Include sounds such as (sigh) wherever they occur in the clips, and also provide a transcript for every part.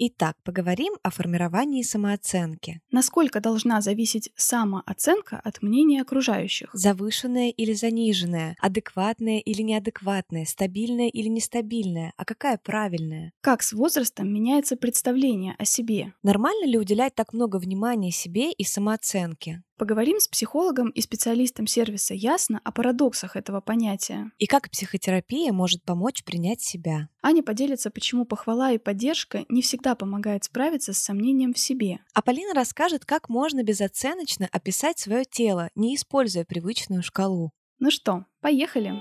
Итак, поговорим о формировании самооценки. Насколько должна зависеть самооценка от мнения окружающих? Завышенная или заниженная, адекватная или неадекватная, стабильная или нестабильная, а какая правильная? Как с возрастом меняется представление о себе? Нормально ли уделять так много внимания себе и самооценке? Поговорим с психологом и специалистом сервиса «Ясно» о парадоксах этого понятия. И как психотерапия может помочь принять себя. Аня поделится, почему похвала и поддержка не всегда помогает справиться с сомнением в себе. А Полина расскажет, как можно безоценочно описать свое тело, не используя привычную шкалу. Ну что, поехали!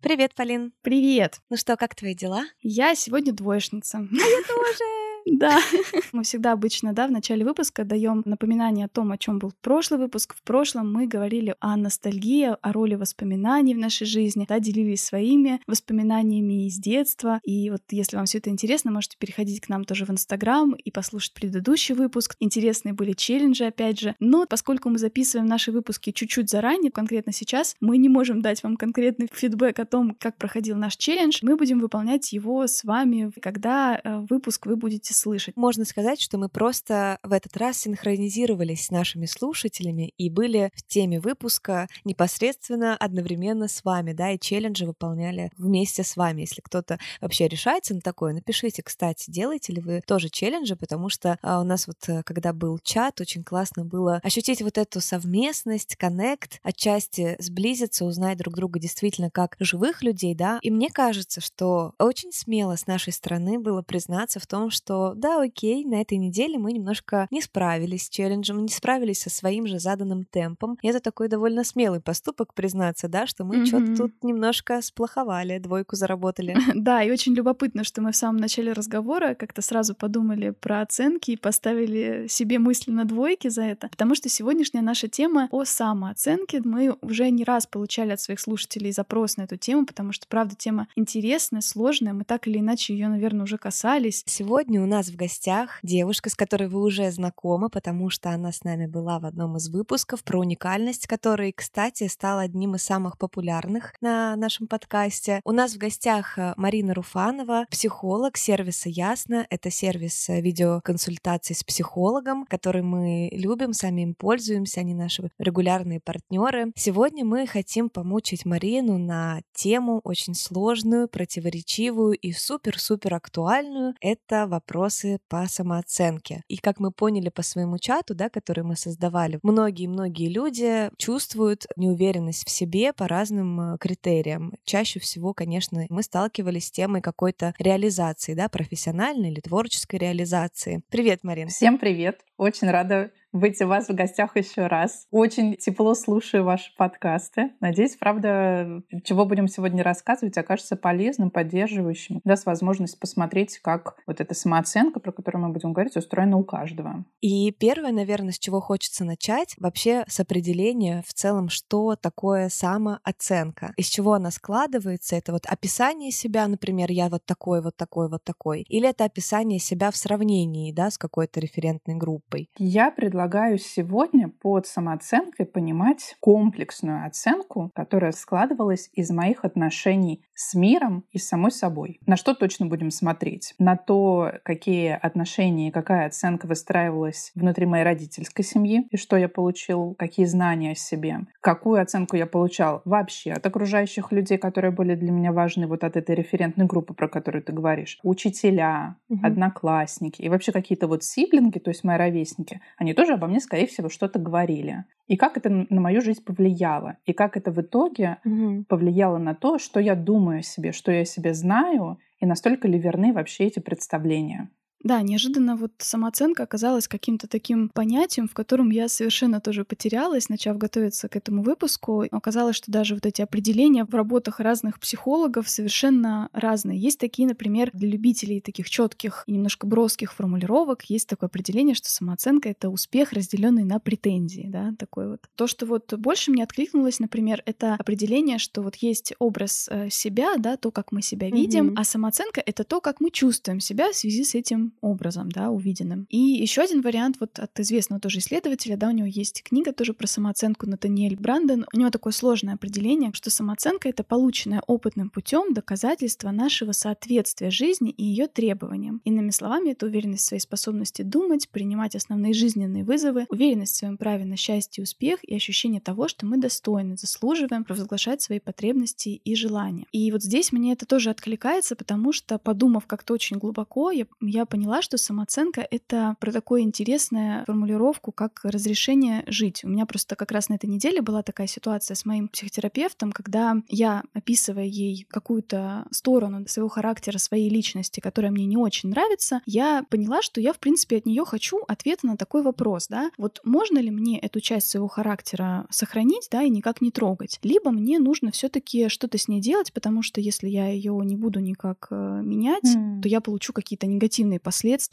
Привет, Полин. Привет. Ну что, как твои дела? Я сегодня двоечница. А я тоже. Да. (laughs) Мы всегда обычно, да, в начале выпуска даем напоминание о том, о чем был прошлый выпуск. В прошлом мы говорили о ностальгии, о роли воспоминаний в нашей жизни, да, делились своими воспоминаниями из детства. И вот если вам все это интересно, можете переходить к нам тоже в Инстаграм и послушать предыдущий выпуск. Интересные были челленджи, опять же. Но поскольку мы записываем наши выпуски чуть-чуть заранее, конкретно сейчас, мы не можем дать вам конкретный фидбэк о том, как проходил наш челлендж. Мы будем выполнять его с вами, когда э, выпуск вы будете слышать. Можно сказать, что мы просто в этот раз синхронизировались с нашими слушателями и были в теме выпуска непосредственно одновременно с вами, да, и челленджи выполняли вместе с вами. Если кто-то вообще решается на такое, напишите, кстати, делаете ли вы тоже челленджи, потому что а, у нас вот, э, когда был чат, очень классно было ощутить вот эту совместность, коннект, отчасти сблизиться, узнать друг друга действительно как живых людей, да. И мне кажется, что очень смело с нашей стороны было признаться в том, что да, окей, на этой неделе мы немножко не справились с челленджем, не справились со своим же заданным темпом. И это такой довольно смелый поступок признаться, да, что мы mm-hmm. что-то тут немножко сплоховали, двойку заработали. (laughs) Да, и очень любопытно, что мы в самом начале разговора как-то сразу подумали про оценки и поставили себе мысленно двойки за это, потому что сегодняшняя наша тема о самооценке. Мы уже не раз получали от своих слушателей запрос на эту тему, потому что, правда, тема интересная, сложная, мы так или иначе ее, наверное, уже касались. Сегодня у нас в гостях девушка, с которой вы уже знакомы, потому что она с нами была в одном из выпусков про уникальность, который, кстати, стал одним из самых популярных на нашем подкасте. У нас в гостях э, Марина Руфанова, психолог сервиса Ясно. Это сервис э, видеоконсультаций с психологом, который мы любим, сами им пользуемся, они наши регулярные партнеры. Сегодня мы хотим помучить Марину на тему очень сложную, противоречивую и супер-супер актуальную. Это вопрос вопросы по самооценке. И как мы поняли по своему чату, да, который мы создавали, многие-многие люди чувствуют неуверенность в себе по разным э, критериям. Чаще всего, конечно, мы сталкивались с темой какой-то реализации, да, профессиональной или творческой реализации. Привет, Марин. Всем привет. Очень рада быть у вас в гостях еще раз. Очень тепло слушаю ваши подкасты. Надеюсь, правда, чего будем сегодня рассказывать, окажется полезным, поддерживающим, даст возможность посмотреть, как вот эта самооценка, про которую мы будем говорить, устроена у каждого. И первое, наверное, с чего хочется начать, вообще с определения в целом, что такое самооценка, из чего она складывается. Это вот описание себя, например, я вот такой, вот такой, вот такой. Или это описание себя в сравнении, да, с какой-то референтной группой. Я предлагаю предлагаю сегодня под самооценкой понимать комплексную оценку, которая складывалась из моих отношений с миром и с самой собой. На что точно будем смотреть? На то, какие отношения и какая оценка выстраивалась внутри моей родительской семьи, и что я получил, какие знания о себе, какую оценку я получал вообще от окружающих людей, которые были для меня важны, вот от этой референтной группы, про которую ты говоришь, учителя, угу. одноклассники и вообще какие-то вот сиблинги, то есть мои ровесники, они тоже тоже обо мне, скорее всего, что-то говорили. И как это на мою жизнь повлияло. И как это в итоге угу. повлияло на то, что я думаю о себе, что я о себе знаю, и настолько ли верны вообще эти представления. Да, неожиданно вот самооценка оказалась каким-то таким понятием, в котором я совершенно тоже потерялась, начав готовиться к этому выпуску. Оказалось, что даже вот эти определения в работах разных психологов совершенно разные. Есть такие, например, для любителей таких четких и немножко броских формулировок, есть такое определение, что самооценка — это успех, разделенный на претензии, да, такой вот. То, что вот больше мне откликнулось, например, это определение, что вот есть образ э, себя, да, то, как мы себя видим, mm-hmm. а самооценка — это то, как мы чувствуем себя в связи с этим образом, да, увиденным. И еще один вариант вот от известного тоже исследователя, да, у него есть книга тоже про самооценку Натаниэль Брандон. У него такое сложное определение, что самооценка — это полученное опытным путем доказательство нашего соответствия жизни и ее требованиям. Иными словами, это уверенность в своей способности думать, принимать основные жизненные вызовы, уверенность в своем праве на счастье и успех и ощущение того, что мы достойны, заслуживаем провозглашать свои потребности и желания. И вот здесь мне это тоже откликается, потому что, подумав как-то очень глубоко, я, я поняла, что самооценка — это про такую интересную формулировку, как разрешение жить. У меня просто как раз на этой неделе была такая ситуация с моим психотерапевтом, когда я, описывая ей какую-то сторону своего характера, своей личности, которая мне не очень нравится, я поняла, что я, в принципе, от нее хочу ответа на такой вопрос, да, вот можно ли мне эту часть своего характера сохранить, да, и никак не трогать, либо мне нужно все-таки что-то с ней делать, потому что если я ее не буду никак э, менять, mm. то я получу какие-то негативные последствия,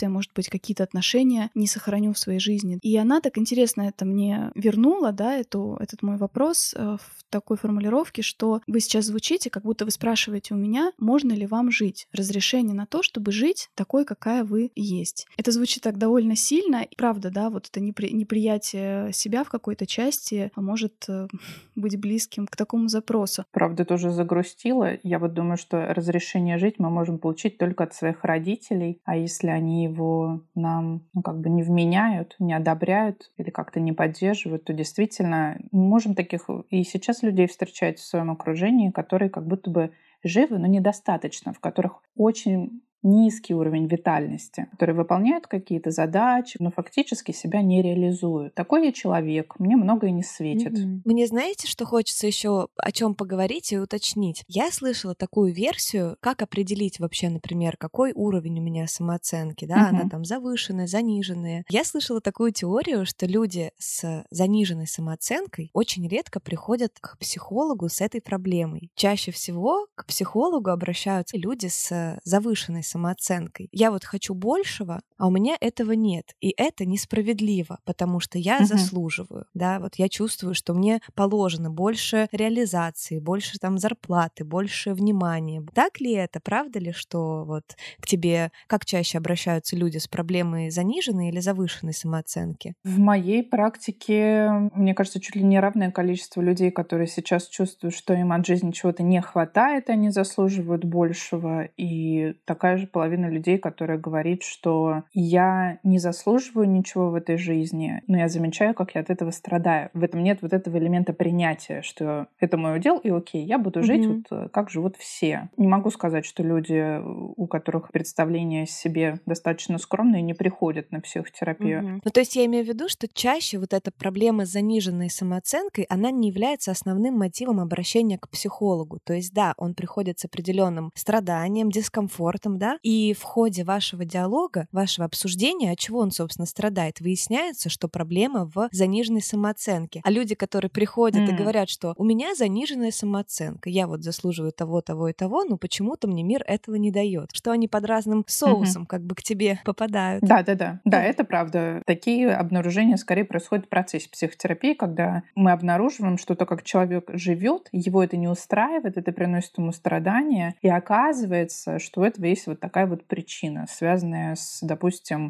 может быть, какие-то отношения не сохраню в своей жизни. И она так интересно это мне вернула, да, эту, этот мой вопрос э, в такой формулировке, что вы сейчас звучите, как будто вы спрашиваете у меня, можно ли вам жить, разрешение на то, чтобы жить такой, какая вы есть. Это звучит так довольно сильно, и правда, да, вот это непри- неприятие себя в какой-то части может э, (laughs) быть близким к такому запросу. Правда, тоже загрустила. Я вот думаю, что разрешение жить мы можем получить только от своих родителей, а если они его нам ну, как бы не вменяют, не одобряют или как-то не поддерживают, то действительно мы можем таких и сейчас людей встречать в своем окружении, которые как будто бы живы, но недостаточно, в которых очень низкий уровень витальности, которые выполняют какие-то задачи, но фактически себя не реализуют. Такой я человек, мне многое не светит. Mm-hmm. Мне знаете, что хочется еще о чем поговорить и уточнить? Я слышала такую версию, как определить вообще, например, какой уровень у меня самооценки, да, mm-hmm. она там завышенная, заниженная. Я слышала такую теорию, что люди с заниженной самооценкой очень редко приходят к психологу с этой проблемой. Чаще всего к психологу обращаются люди с завышенной самооценкой. Я вот хочу большего, а у меня этого нет. И это несправедливо, потому что я uh-huh. заслуживаю. Да, вот я чувствую, что мне положено больше реализации, больше там зарплаты, больше внимания. Так ли это? Правда ли, что вот к тебе как чаще обращаются люди с проблемой заниженной или завышенной самооценки? В моей практике, мне кажется, чуть ли не равное количество людей, которые сейчас чувствуют, что им от жизни чего-то не хватает, они заслуживают большего. И такая же половина людей, которая говорит, что я не заслуживаю ничего в этой жизни, но я замечаю, как я от этого страдаю. В этом нет вот этого элемента принятия, что это мой удел, и окей, я буду жить mm-hmm. вот э, как живут все. Не могу сказать, что люди, у которых представление о себе достаточно скромные, не приходят на психотерапию. Mm-hmm. Ну, то есть я имею в виду, что чаще вот эта проблема с заниженной самооценкой, она не является основным мотивом обращения к психологу. То есть, да, он приходит с определенным страданием, дискомфортом, да, да, и в ходе вашего диалога, вашего обсуждения, от чего он, собственно, страдает, выясняется, что проблема в заниженной самооценке. А люди, которые приходят mm. и говорят, что у меня заниженная самооценка, я вот заслуживаю того, того и того, но почему-то мне мир этого не дает, что они под разным соусом mm-hmm. как бы к тебе попадают. Да, да, да, да, это правда. Такие обнаружения скорее происходят в процессе психотерапии, когда мы обнаруживаем, что то, как человек живет, его это не устраивает, это приносит ему страдания, и оказывается, что у этого есть вот такая вот причина, связанная с, допустим,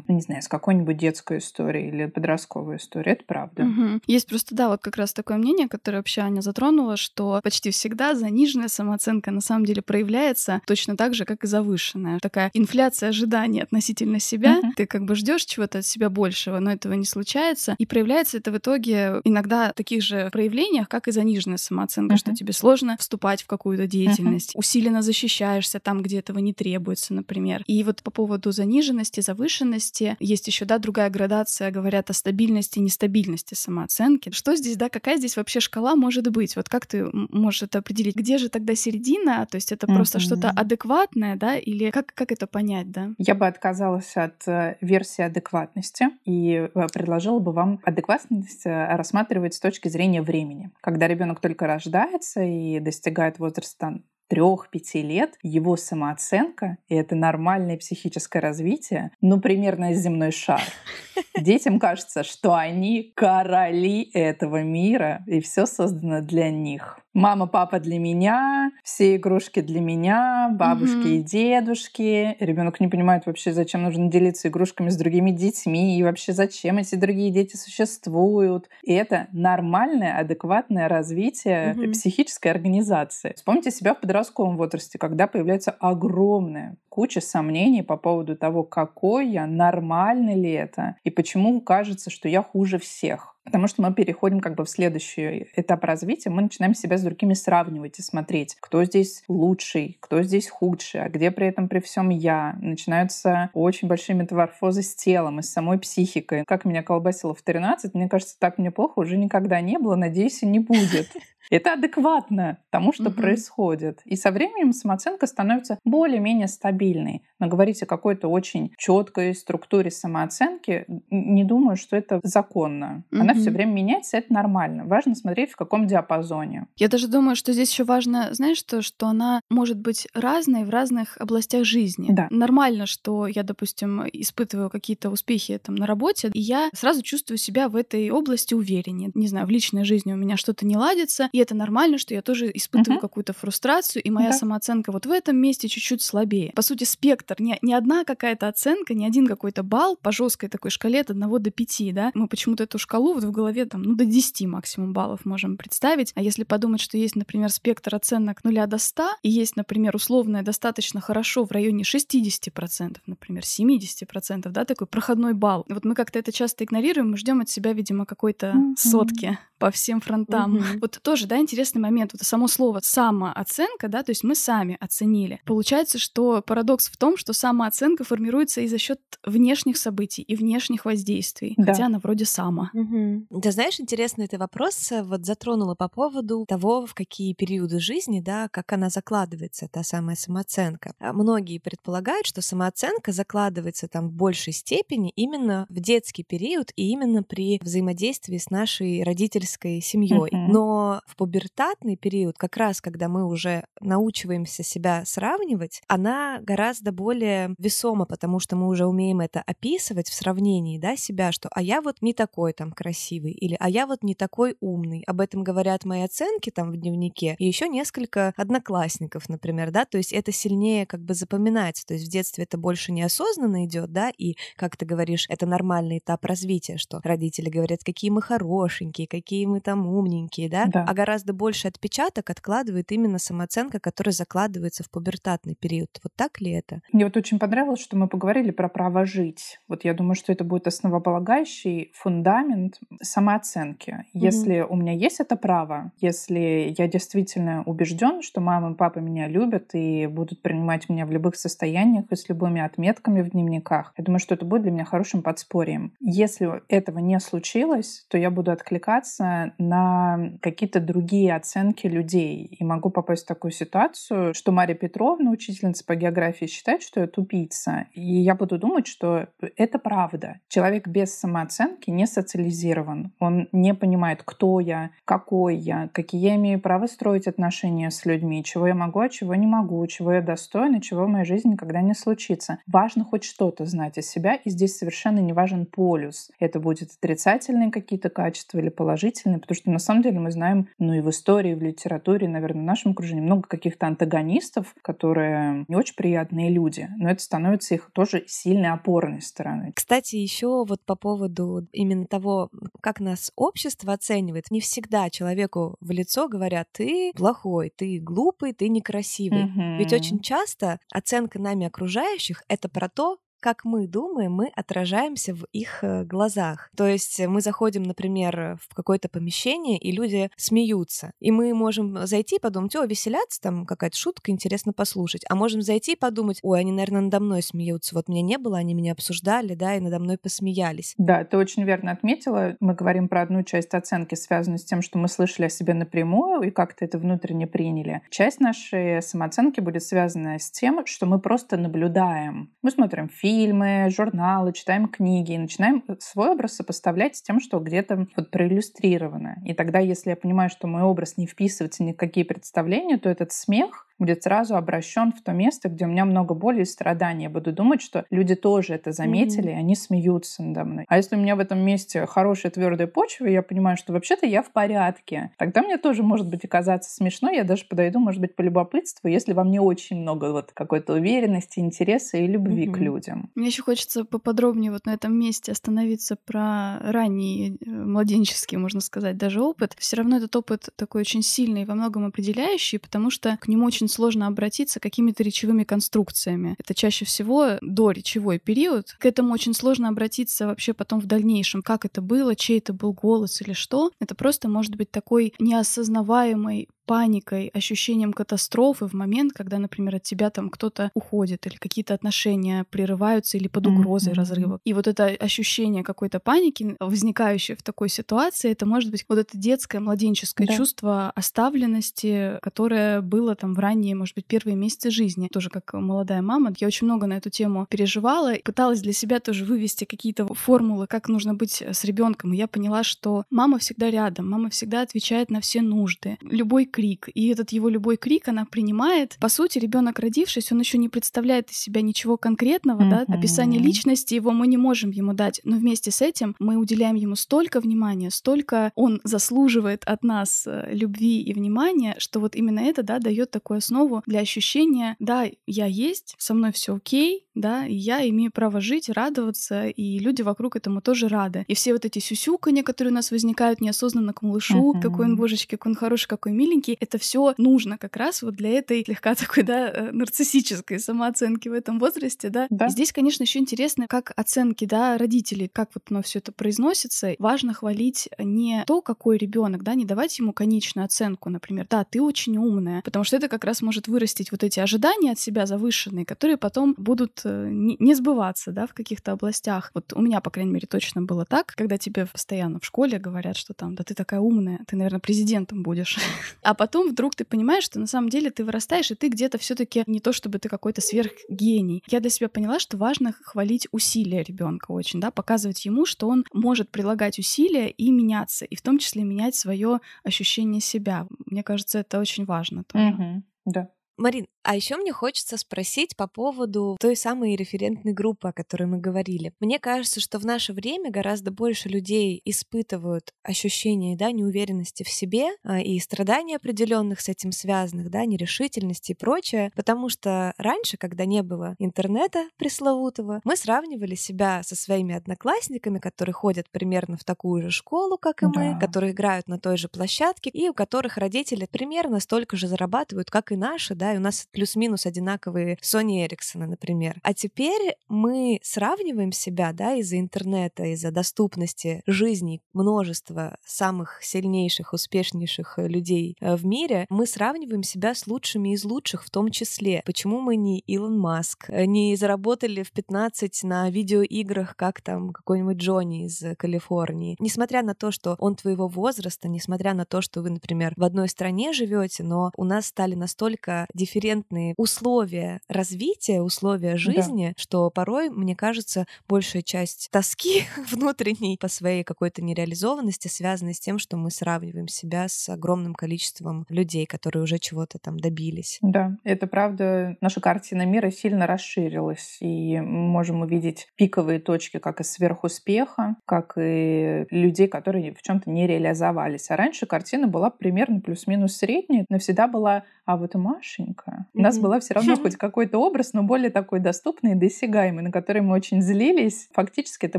ну, не знаю, с какой-нибудь детской историей или подростковой историей. Это правда. Угу. Есть просто, да, вот как раз такое мнение, которое вообще Аня затронула, что почти всегда заниженная самооценка на самом деле проявляется точно так же, как и завышенная. Такая инфляция ожиданий относительно себя. Угу. Ты как бы ждешь чего-то от себя большего, но этого не случается. И проявляется это в итоге иногда в таких же проявлениях, как и заниженная самооценка, угу. что тебе сложно вступать в какую-то деятельность, угу. усиленно защищаешься там, где этого не требуется например. И вот по поводу заниженности, завышенности, завышенности. Есть еще, да, другая градация, говорят о стабильности и нестабильности самооценки. Что здесь, да, какая здесь вообще шкала может быть? Вот как ты можешь это определить? Где же тогда середина? То есть это mm-hmm. просто что-то адекватное, да, или как, как это понять, да? Я бы отказалась от э, версии адекватности и э, предложила бы вам адекватность э, рассматривать с точки зрения времени. Когда ребенок только рождается и достигает возраста трех-пяти лет его самооценка, и это нормальное психическое развитие, ну, примерно земной шар. (laughs) Детям кажется, что они короли этого мира, и все создано для них мама, папа для меня, все игрушки для меня, бабушки mm-hmm. и дедушки. Ребенок не понимает вообще, зачем нужно делиться игрушками с другими детьми и вообще зачем эти другие дети существуют. И это нормальное, адекватное развитие mm-hmm. психической организации. Вспомните себя в подростковом возрасте, когда появляется огромная куча сомнений по поводу того, какой я, нормально ли это, и почему кажется, что я хуже всех. Потому что мы переходим как бы в следующий этап развития, мы начинаем себя с другими сравнивать и смотреть, кто здесь лучший, кто здесь худший, а где при этом при всем я. Начинаются очень большие метаморфозы с телом и с самой психикой. Как меня колбасило в 13, мне кажется, так мне плохо уже никогда не было, надеюсь, и не будет. Это адекватно тому, что происходит. И со временем самооценка становится более-менее стабильной. Но говорить о какой-то очень четкой структуре самооценки, не думаю, что это законно. Она все время меняется, это нормально. Важно смотреть, в каком диапазоне. Я даже думаю, что здесь еще важно, знаешь, что, что она может быть разной в разных областях жизни. Да. Нормально, что я, допустим, испытываю какие-то успехи там на работе, и я сразу чувствую себя в этой области увереннее. Не знаю, в личной жизни у меня что-то не ладится, и это нормально, что я тоже испытываю угу. какую-то фрустрацию, и моя да. самооценка вот в этом месте чуть-чуть слабее. По сути, спектр, не, не одна какая-то оценка, не один какой-то балл по жесткой такой шкале от 1 до 5, да. Мы почему-то эту шкалу вот в голове там, ну, до 10 максимум баллов можем представить. А если подумать, что есть, например, спектр оценок 0 до 100, и есть, например, условное достаточно хорошо в районе 60%, например, 70%, да, такой проходной балл. Вот мы как-то это часто игнорируем, мы ждем от себя, видимо, какой-то mm-hmm. сотки по всем фронтам. Mm-hmm. Вот тоже, да, интересный момент. Вот само слово самооценка, да, то есть мы сами оценили. Получается, что парадокс в том, что самооценка формируется и за счет внешних событий и внешних воздействий, да. хотя она вроде сама. Угу. Ты знаешь, интересный ты вопрос э, вот затронула по поводу того, в какие периоды жизни, да, как она закладывается, та самая самооценка. А многие предполагают, что самооценка закладывается там в большей степени именно в детский период и именно при взаимодействии с нашей родительской семьей. Угу. Но в пубертатный период, как раз когда мы уже научиваемся себя сравнивать, она гораздо более весома, потому что мы уже умеем это описывать в сравнении, да, себя, что а я вот не такой там красивый, или а я вот не такой умный. Об этом говорят мои оценки там в дневнике, и еще несколько одноклассников, например, да, то есть это сильнее как бы запоминается, то есть в детстве это больше неосознанно идет, да, и, как ты говоришь, это нормальный этап развития, что родители говорят, какие мы хорошенькие, какие мы там умненькие, да, да. а гораздо больше отпечаток откладывает именно самооценка, которая закладывается в пубертатный период. Вот так ли это? Мне вот очень понравилось, что мы поговорили про право жить. Вот я думаю, что это будет основополагающий фундамент самооценки. Mm-hmm. Если у меня есть это право, если я действительно убежден, что мама и папа меня любят и будут принимать меня в любых состояниях и с любыми отметками в дневниках, я думаю, что это будет для меня хорошим подспорьем. Если этого не случилось, то я буду откликаться на какие-то другие оценки людей и могу попасть в такую ситуацию, что Мария Петровна, учительница по географии, считает, что я тупица. И я буду думать, что это правда. Человек без самооценки не социализирован. Он не понимает, кто я, какой я, какие я имею право строить отношения с людьми, чего я могу, а чего не могу, чего я достойна, чего в моей жизни никогда не случится. Важно хоть что-то знать о себя, и здесь совершенно не важен полюс. Это будет отрицательные какие-то качества или положительные, потому что на самом деле мы знаем, ну и в истории, и в литературе, наверное, в нашем окружении много каких-то антагонистов, которые не очень приятные люди, но это становится их тоже сильной опорной стороной. Кстати, еще вот по поводу именно того, как нас общество оценивает, не всегда человеку в лицо говорят, ты плохой, ты глупый, ты некрасивый. Угу. Ведь очень часто оценка нами окружающих — это про то, как мы думаем, мы отражаемся в их э, глазах. То есть мы заходим, например, в какое-то помещение, и люди смеются. И мы можем зайти и подумать, о, веселятся, там какая-то шутка, интересно послушать. А можем зайти и подумать, ой, они, наверное, надо мной смеются. Вот меня не было, они меня обсуждали, да, и надо мной посмеялись. Да, ты очень верно отметила. Мы говорим про одну часть оценки, связанную с тем, что мы слышали о себе напрямую и как-то это внутренне приняли. Часть нашей самооценки будет связана с тем, что мы просто наблюдаем. Мы смотрим фильмы, журналы, читаем книги и начинаем свой образ сопоставлять с тем, что где-то вот проиллюстрировано. И тогда, если я понимаю, что мой образ не вписывается ни в какие представления, то этот смех будет сразу обращен в то место, где у меня много боли и страданий. Я буду думать, что люди тоже это заметили, mm-hmm. и они смеются надо мной. А если у меня в этом месте хорошая твердая почва, я понимаю, что вообще-то я в порядке, тогда мне тоже может быть оказаться смешно. Я даже подойду, может быть, по любопытству, если во мне очень много вот какой-то уверенности, интереса и любви mm-hmm. к людям. Мне еще хочется поподробнее вот на этом месте остановиться про ранний э, младенческий, можно сказать, даже опыт. Все равно этот опыт такой очень сильный и во многом определяющий, потому что к нему очень сложно обратиться какими-то речевыми конструкциями. Это чаще всего до речевой период. К этому очень сложно обратиться вообще потом в дальнейшем, как это было, чей это был голос или что. Это просто может быть такой неосознаваемый паникой, ощущением катастрофы в момент, когда, например, от тебя там кто-то уходит или какие-то отношения прерываются или под угрозой mm-hmm. разрыва. И вот это ощущение какой-то паники, возникающее в такой ситуации, это может быть вот это детское, младенческое да. чувство оставленности, которое было там в ранние, может быть, первые месяцы жизни. Тоже как молодая мама. Я очень много на эту тему переживала, пыталась для себя тоже вывести какие-то формулы, как нужно быть с ребенком. И я поняла, что мама всегда рядом, мама всегда отвечает на все нужды. Любой крик. И этот его любой крик она принимает. По сути, ребенок родившись, он еще не представляет из себя ничего конкретного, mm-hmm. да, описание личности его мы не можем ему дать. Но вместе с этим мы уделяем ему столько внимания, столько он заслуживает от нас э, любви и внимания, что вот именно это, да, дает такую основу для ощущения, да, я есть, со мной все окей, да, и я имею право жить, радоваться, и люди вокруг этому тоже рады. И все вот эти сюсюканья, которые у нас возникают неосознанно к малышу, mm-hmm. какой он божечки, какой он хороший, какой миленький, оценки, это все нужно как раз вот для этой слегка (laughs) такой, да, э, нарциссической самооценки в этом возрасте, да. да. И здесь, конечно, еще интересно, как оценки, да, родителей, как вот оно все это произносится. Важно хвалить не то, какой ребенок, да, не давать ему конечную оценку, например, да, ты очень умная, потому что это как раз может вырастить вот эти ожидания от себя завышенные, которые потом будут э, не сбываться, да, в каких-то областях. Вот у меня, по крайней мере, точно было так, когда тебе постоянно в школе говорят, что там, да ты такая умная, ты, наверное, президентом будешь. (laughs) А потом вдруг ты понимаешь, что на самом деле ты вырастаешь, и ты где-то все таки не то, чтобы ты какой-то сверхгений. Я для себя поняла, что важно хвалить усилия ребенка очень, да, показывать ему, что он может прилагать усилия и меняться, и в том числе менять свое ощущение себя. Мне кажется, это очень важно тоже. Mm-hmm. Да. Марин, а еще мне хочется спросить по поводу той самой референтной группы, о которой мы говорили. Мне кажется, что в наше время гораздо больше людей испытывают ощущение да, неуверенности в себе а, и страданий определенных с этим связанных, да, нерешительности и прочее, потому что раньше, когда не было интернета пресловутого, мы сравнивали себя со своими одноклассниками, которые ходят примерно в такую же школу, как и да. мы, которые играют на той же площадке, и у которых родители примерно столько же зарабатывают, как и наши, да, и у нас плюс-минус одинаковые Sony Ericsson, например. А теперь мы сравниваем себя, да, из-за интернета, из-за доступности жизни множества самых сильнейших, успешнейших э, людей э, в мире, мы сравниваем себя с лучшими из лучших в том числе. Почему мы не Илон Маск, э, не заработали в 15 на видеоиграх, как там какой-нибудь Джонни из Калифорнии? Несмотря на то, что он твоего возраста, несмотря на то, что вы, например, в одной стране живете, но у нас стали настолько дифферентные условия развития, условия жизни, да. что порой, мне кажется, большая часть тоски (laughs) внутренней по своей какой-то нереализованности связана с тем, что мы сравниваем себя с огромным количеством людей, которые уже чего-то там добились. Да, это правда. Наша картина мира сильно расширилась, и мы можем увидеть пиковые точки как и сверхуспеха, как и людей, которые в чем-то не реализовались. А раньше картина была примерно плюс-минус средняя, но всегда была, а вот и Маша сложненько. У нас была все равно хоть (laughs) какой-то образ, но более такой доступный и досягаемый, на который мы очень злились. Фактически это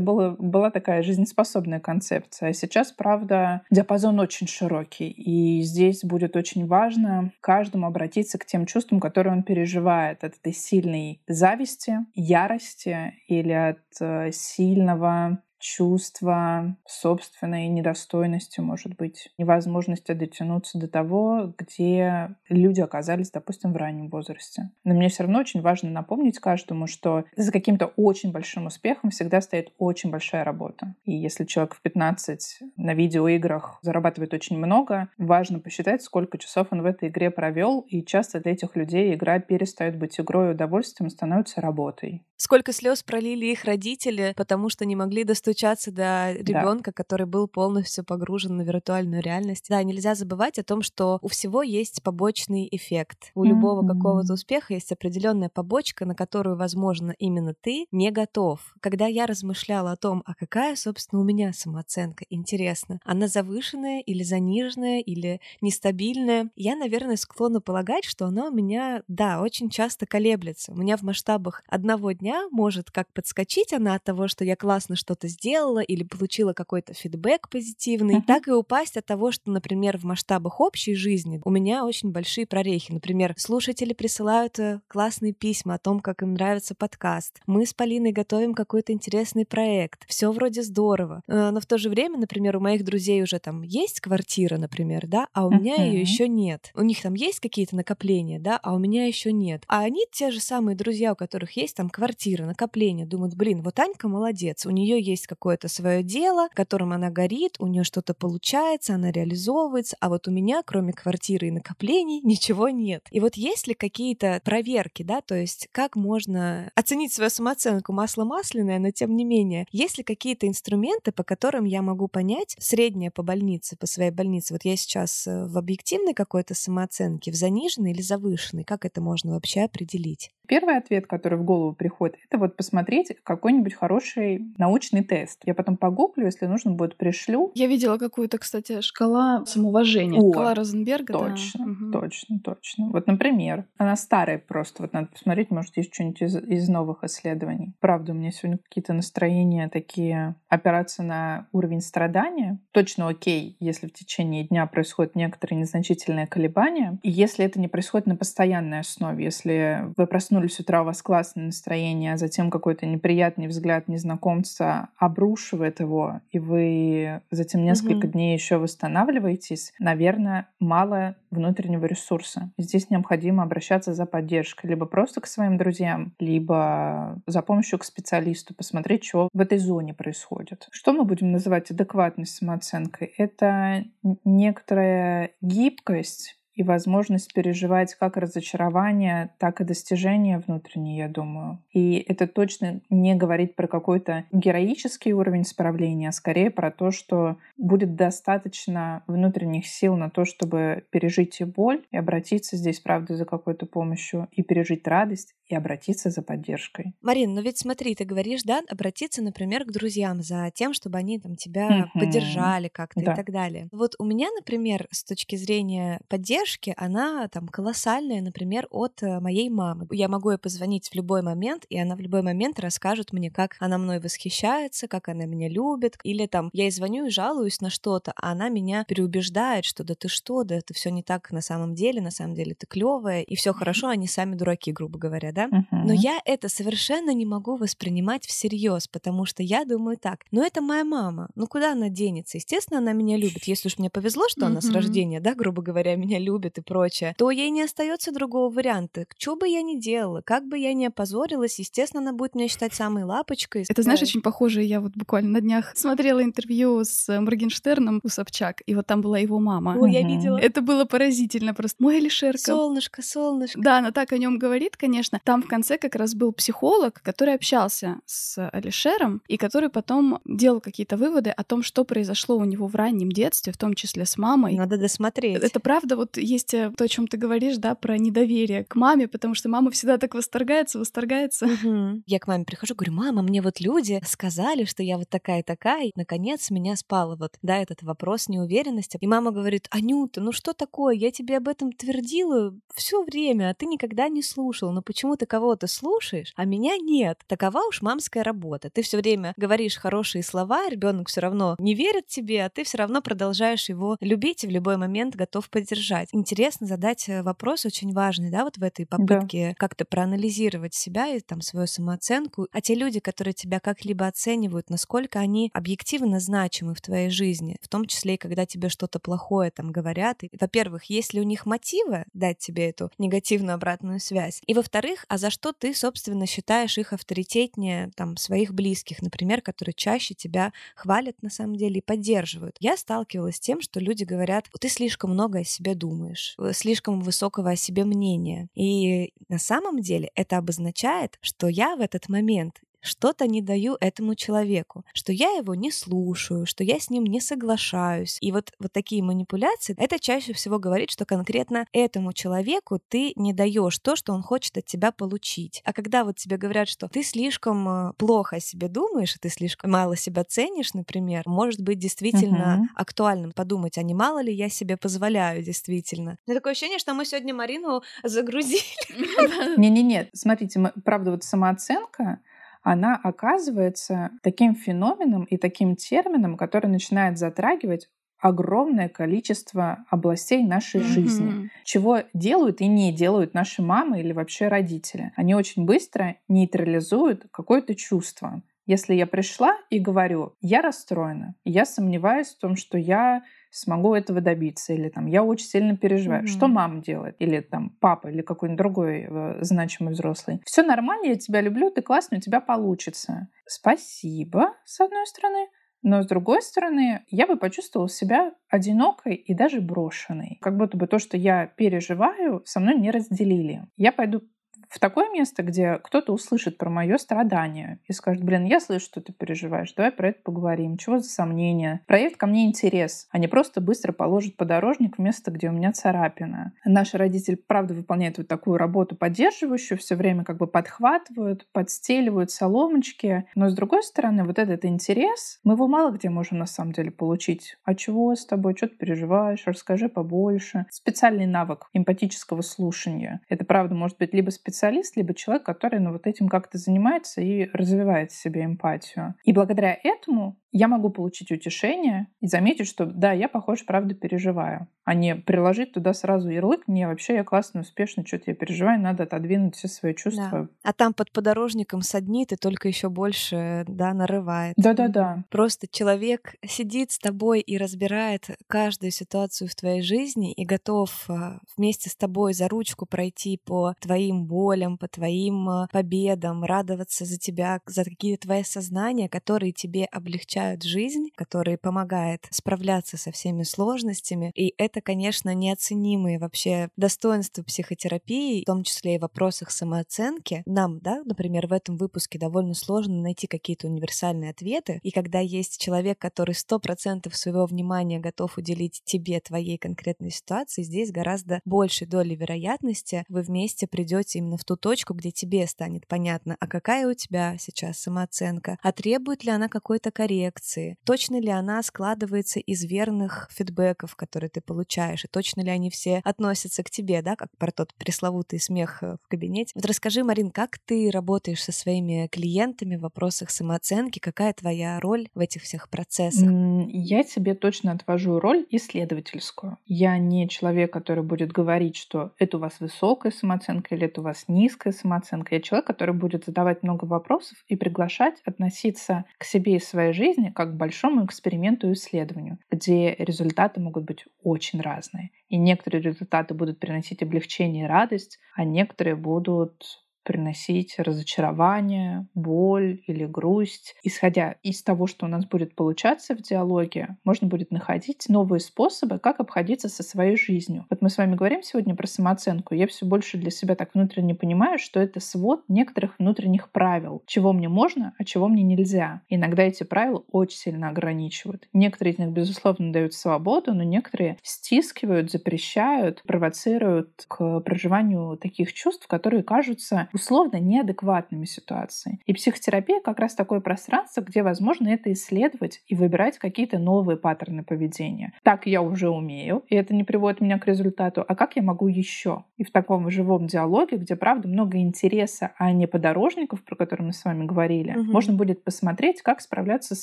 было, была такая жизнеспособная концепция. А сейчас, правда, диапазон очень широкий. И здесь будет очень важно каждому обратиться к тем чувствам, которые он переживает. От этой сильной зависти, ярости или от э, сильного чувство собственной недостойности, может быть, невозможности дотянуться до того, где люди оказались, допустим, в раннем возрасте. Но мне все равно очень важно напомнить каждому, что за каким-то очень большим успехом всегда стоит очень большая работа. И если человек в 15 на видеоиграх зарабатывает очень много, важно посчитать, сколько часов он в этой игре провел, и часто для этих людей игра перестает быть игрой и удовольствием, становится работой. Сколько слез пролили их родители, потому что не могли достучаться до ребенка, да. который был полностью погружен на виртуальную реальность. Да, нельзя забывать о том, что у всего есть побочный эффект. У mm-hmm. любого какого-то успеха есть определенная побочка, на которую, возможно, именно ты не готов. Когда я размышляла о том, а какая, собственно, у меня самооценка, интересно, она завышенная или заниженная или нестабильная, я, наверное, склонна полагать, что она у меня, да, очень часто колеблется. У меня в масштабах одного дня меня может как подскочить она от того, что я классно что-то сделала или получила какой-то фидбэк позитивный, uh-huh. так и упасть от того, что, например, в масштабах общей жизни у меня очень большие прорехи. Например, слушатели присылают э, классные письма о том, как им нравится подкаст. Мы с Полиной готовим какой-то интересный проект. Все вроде здорово. Э, но в то же время, например, у моих друзей уже там есть квартира, например, да, а у uh-huh. меня ее еще нет. У них там есть какие-то накопления, да, а у меня еще нет. А они те же самые друзья, у которых есть там квартира, квартира, накопление, думают, блин, вот Анька молодец, у нее есть какое-то свое дело, которым она горит, у нее что-то получается, она реализовывается, а вот у меня, кроме квартиры и накоплений, (laughs) ничего нет. И вот есть ли какие-то проверки, да, то есть как можно оценить свою самооценку масло масляное, но тем не менее, есть ли какие-то инструменты, по которым я могу понять среднее по больнице, по своей больнице, вот я сейчас э, в объективной какой-то самооценке, в заниженной или завышенной, как это можно вообще определить? Первый ответ, который в голову приходит, это вот посмотреть какой-нибудь хороший научный тест. Я потом погуглю, если нужно будет, пришлю. Я видела какую-то, кстати, шкала самоуважения. О, шкала Розенберга. Точно, да. угу. точно, точно. Вот, например, она старая просто. Вот надо посмотреть, может, есть что-нибудь из, из новых исследований. Правда, у меня сегодня какие-то настроения такие, опираться на уровень страдания. Точно окей, если в течение дня происходят некоторые незначительные колебания. И если это не происходит на постоянной основе, если вы проснулись проснулись с утра, у вас классное настроение, а затем какой-то неприятный взгляд незнакомца обрушивает его, и вы затем несколько угу. дней еще восстанавливаетесь, наверное, мало внутреннего ресурса. Здесь необходимо обращаться за поддержкой либо просто к своим друзьям, либо за помощью к специалисту, посмотреть, что в этой зоне происходит. Что мы будем называть адекватной самооценкой? Это некоторая гибкость и возможность переживать как разочарование, так и достижения внутренние, я думаю. И это точно не говорит про какой-то героический уровень справления, а скорее про то, что будет достаточно внутренних сил на то, чтобы пережить и боль, и обратиться здесь, правда, за какой-то помощью, и пережить радость, и обратиться за поддержкой. Марин, ну ведь смотри, ты говоришь, да, обратиться, например, к друзьям за тем, чтобы они там тебя угу. поддержали как-то да. и так далее. Вот у меня, например, с точки зрения поддержки, она там колоссальная, например, от э, моей мамы. Я могу ей позвонить в любой момент, и она в любой момент расскажет мне, как она мной восхищается, как она меня любит, или там я ей звоню и жалуюсь на что-то, а она меня переубеждает, что да ты что, да это все не так на самом деле, на самом деле ты клевая, и все хорошо, они сами дураки, грубо говоря, да? Да? Uh-huh. Но я это совершенно не могу воспринимать всерьез, потому что я думаю так, ну это моя мама, ну куда она денется? Естественно, она меня любит. Если уж мне повезло, что она с рождения, да, грубо говоря, меня любит и прочее, то ей не остается другого варианта. Что бы я ни делала, как бы я ни опозорилась, естественно, она будет меня считать самой лапочкой. Это, знаешь, очень похоже, я вот буквально на днях смотрела интервью с э, Моргенштерном у Собчак, и вот там была его мама. О, я видела. Это было поразительно просто. Мой Алишерка. Солнышко, солнышко. Да, она так о нем говорит, конечно. Там в конце как раз был психолог, который общался с Алишером и который потом делал какие-то выводы о том, что произошло у него в раннем детстве, в том числе с мамой. Надо досмотреть. Это правда, вот есть э, то, о чем ты говоришь, да, про недоверие к маме, потому что мама всегда так восторгается, восторгается. Угу. Я к маме прихожу, говорю, мама, мне вот люди сказали, что я вот такая-такая, и наконец меня спала вот, да, этот вопрос неуверенности. И мама говорит, Анюта, ну что такое, я тебе об этом твердила все время, а ты никогда не слушал. Но почему ты кого-то слушаешь, а меня нет? Такова уж мамская работа. Ты все время говоришь хорошие слова, ребенок все равно не верит тебе, а ты все равно продолжаешь его любить и в любой момент готов поддержать. Интересно задать э, вопрос очень важный, да, вот в этой попытке да. как-то проанализировать себя и там свою самооценку. А те люди, которые тебя как-либо оценивают, насколько они объективно значимы в твоей жизни, в том числе и когда тебе что-то плохое там говорят. И, во-первых, есть ли у них мотивы дать тебе эту негативную обратную связь? И во-вторых, а за что ты, собственно, считаешь их авторитетнее там своих близких, например, которые чаще тебя хвалят на самом деле и поддерживают? Я сталкивалась с тем, что люди говорят, ты слишком много о себе думаешь, э, слишком высокого о себе мнения. И на самом деле это обозначает, что я в этот момент что-то не даю этому человеку, что я его не слушаю, что я с ним не соглашаюсь. И вот, вот такие манипуляции, это чаще всего говорит, что конкретно этому человеку ты не даешь то, что он хочет от тебя получить. А когда вот тебе говорят, что ты слишком э, плохо о себе думаешь, ты слишком мало себя ценишь, например, может быть действительно uh-huh. актуальным подумать, а не мало ли я себе позволяю действительно. У такое ощущение, что мы сегодня Марину загрузили. (laughs) Не-не-не, смотрите, правда, вот самооценка, она оказывается таким феноменом и таким термином, который начинает затрагивать огромное количество областей нашей mm-hmm. жизни, чего делают и не делают наши мамы или вообще родители. Они очень быстро нейтрализуют какое-то чувство. Если я пришла и говорю, я расстроена, я сомневаюсь в том, что я смогу этого добиться, или там я очень сильно переживаю. Mm-hmm. Что мама делает? Или там папа, или какой-нибудь другой э, значимый взрослый. Все нормально, я тебя люблю, ты классный, у тебя получится. Спасибо, с одной стороны. Но с другой стороны, я бы почувствовала себя одинокой и даже брошенной. Как будто бы то, что я переживаю, со мной не разделили. Я пойду в такое место, где кто-то услышит про мое страдание и скажет, блин, я слышу, что ты переживаешь, давай про это поговорим, чего за сомнения, проявит ко мне интерес, а не просто быстро положит подорожник в место, где у меня царапина. Наши родители, правда, выполняют вот такую работу поддерживающую, все время как бы подхватывают, подстеливают соломочки, но с другой стороны, вот этот интерес, мы его мало где можем на самом деле получить. А чего с тобой, что ты переживаешь, расскажи побольше. Специальный навык эмпатического слушания. Это, правда, может быть либо специальный специалист, либо человек, который ну, вот этим как-то занимается и развивает в себе эмпатию. И благодаря этому я могу получить утешение и заметить, что да, я, похоже, правда переживаю, а не приложить туда сразу ярлык, не, вообще я классно, успешно, что-то я переживаю, надо отодвинуть все свои чувства. Да. А там под подорожником саднит и только еще больше, да, нарывает. Да-да-да. Просто человек сидит с тобой и разбирает каждую ситуацию в твоей жизни и готов а, вместе с тобой за ручку пройти по твоим болям, по твоим а, победам, радоваться за тебя, за какие-то твои сознания, которые тебе облегчают жизнь, которые помогают справляться со всеми сложностями. И это, конечно, неоценимые вообще достоинства психотерапии, в том числе и в вопросах самооценки. Нам, да, например, в этом выпуске довольно сложно найти какие-то универсальные ответы. И когда есть человек, который сто процентов своего внимания готов уделить тебе, твоей конкретной ситуации, здесь гораздо больше доли вероятности вы вместе придете именно в ту точку, где тебе станет понятно, а какая у тебя сейчас самооценка, а требует ли она какой-то коррекции, точно ли она складывается из верных фидбэков, которые ты получаешь, и точно ли они все относятся к тебе, да, как про тот пресловутый смех э, в кабинете. Вот расскажи, Марин, как ты работаешь со своими клиентами в вопросах самооценки, какая твоя роль в этих всех процессах? Я себе точно отвожу роль исследовательскую. Я не человек, который будет говорить, что это у вас высокая самооценка или это у вас низкая самооценка. Я человек, который будет задавать много вопросов и приглашать относиться к себе и своей жизни как к большому эксперименту и исследованию, где результаты могут быть очень разные. И некоторые результаты будут приносить облегчение и радость, а некоторые будут приносить разочарование, боль или грусть. Исходя из того, что у нас будет получаться в диалоге, можно будет находить новые способы, как обходиться со своей жизнью. Вот мы с вами говорим сегодня про самооценку. Я все больше для себя так внутренне понимаю, что это свод некоторых внутренних правил. Чего мне можно, а чего мне нельзя. Иногда эти правила очень сильно ограничивают. Некоторые из них, безусловно, дают свободу, но некоторые стискивают, запрещают, провоцируют к проживанию таких чувств, которые кажутся условно неадекватными ситуацией. И психотерапия как раз такое пространство, где возможно это исследовать и выбирать какие-то новые паттерны поведения. Так я уже умею, и это не приводит меня к результату, а как я могу еще? И в таком живом диалоге, где, правда, много интереса, а не подорожников, про которые мы с вами говорили, угу. можно будет посмотреть, как справляться со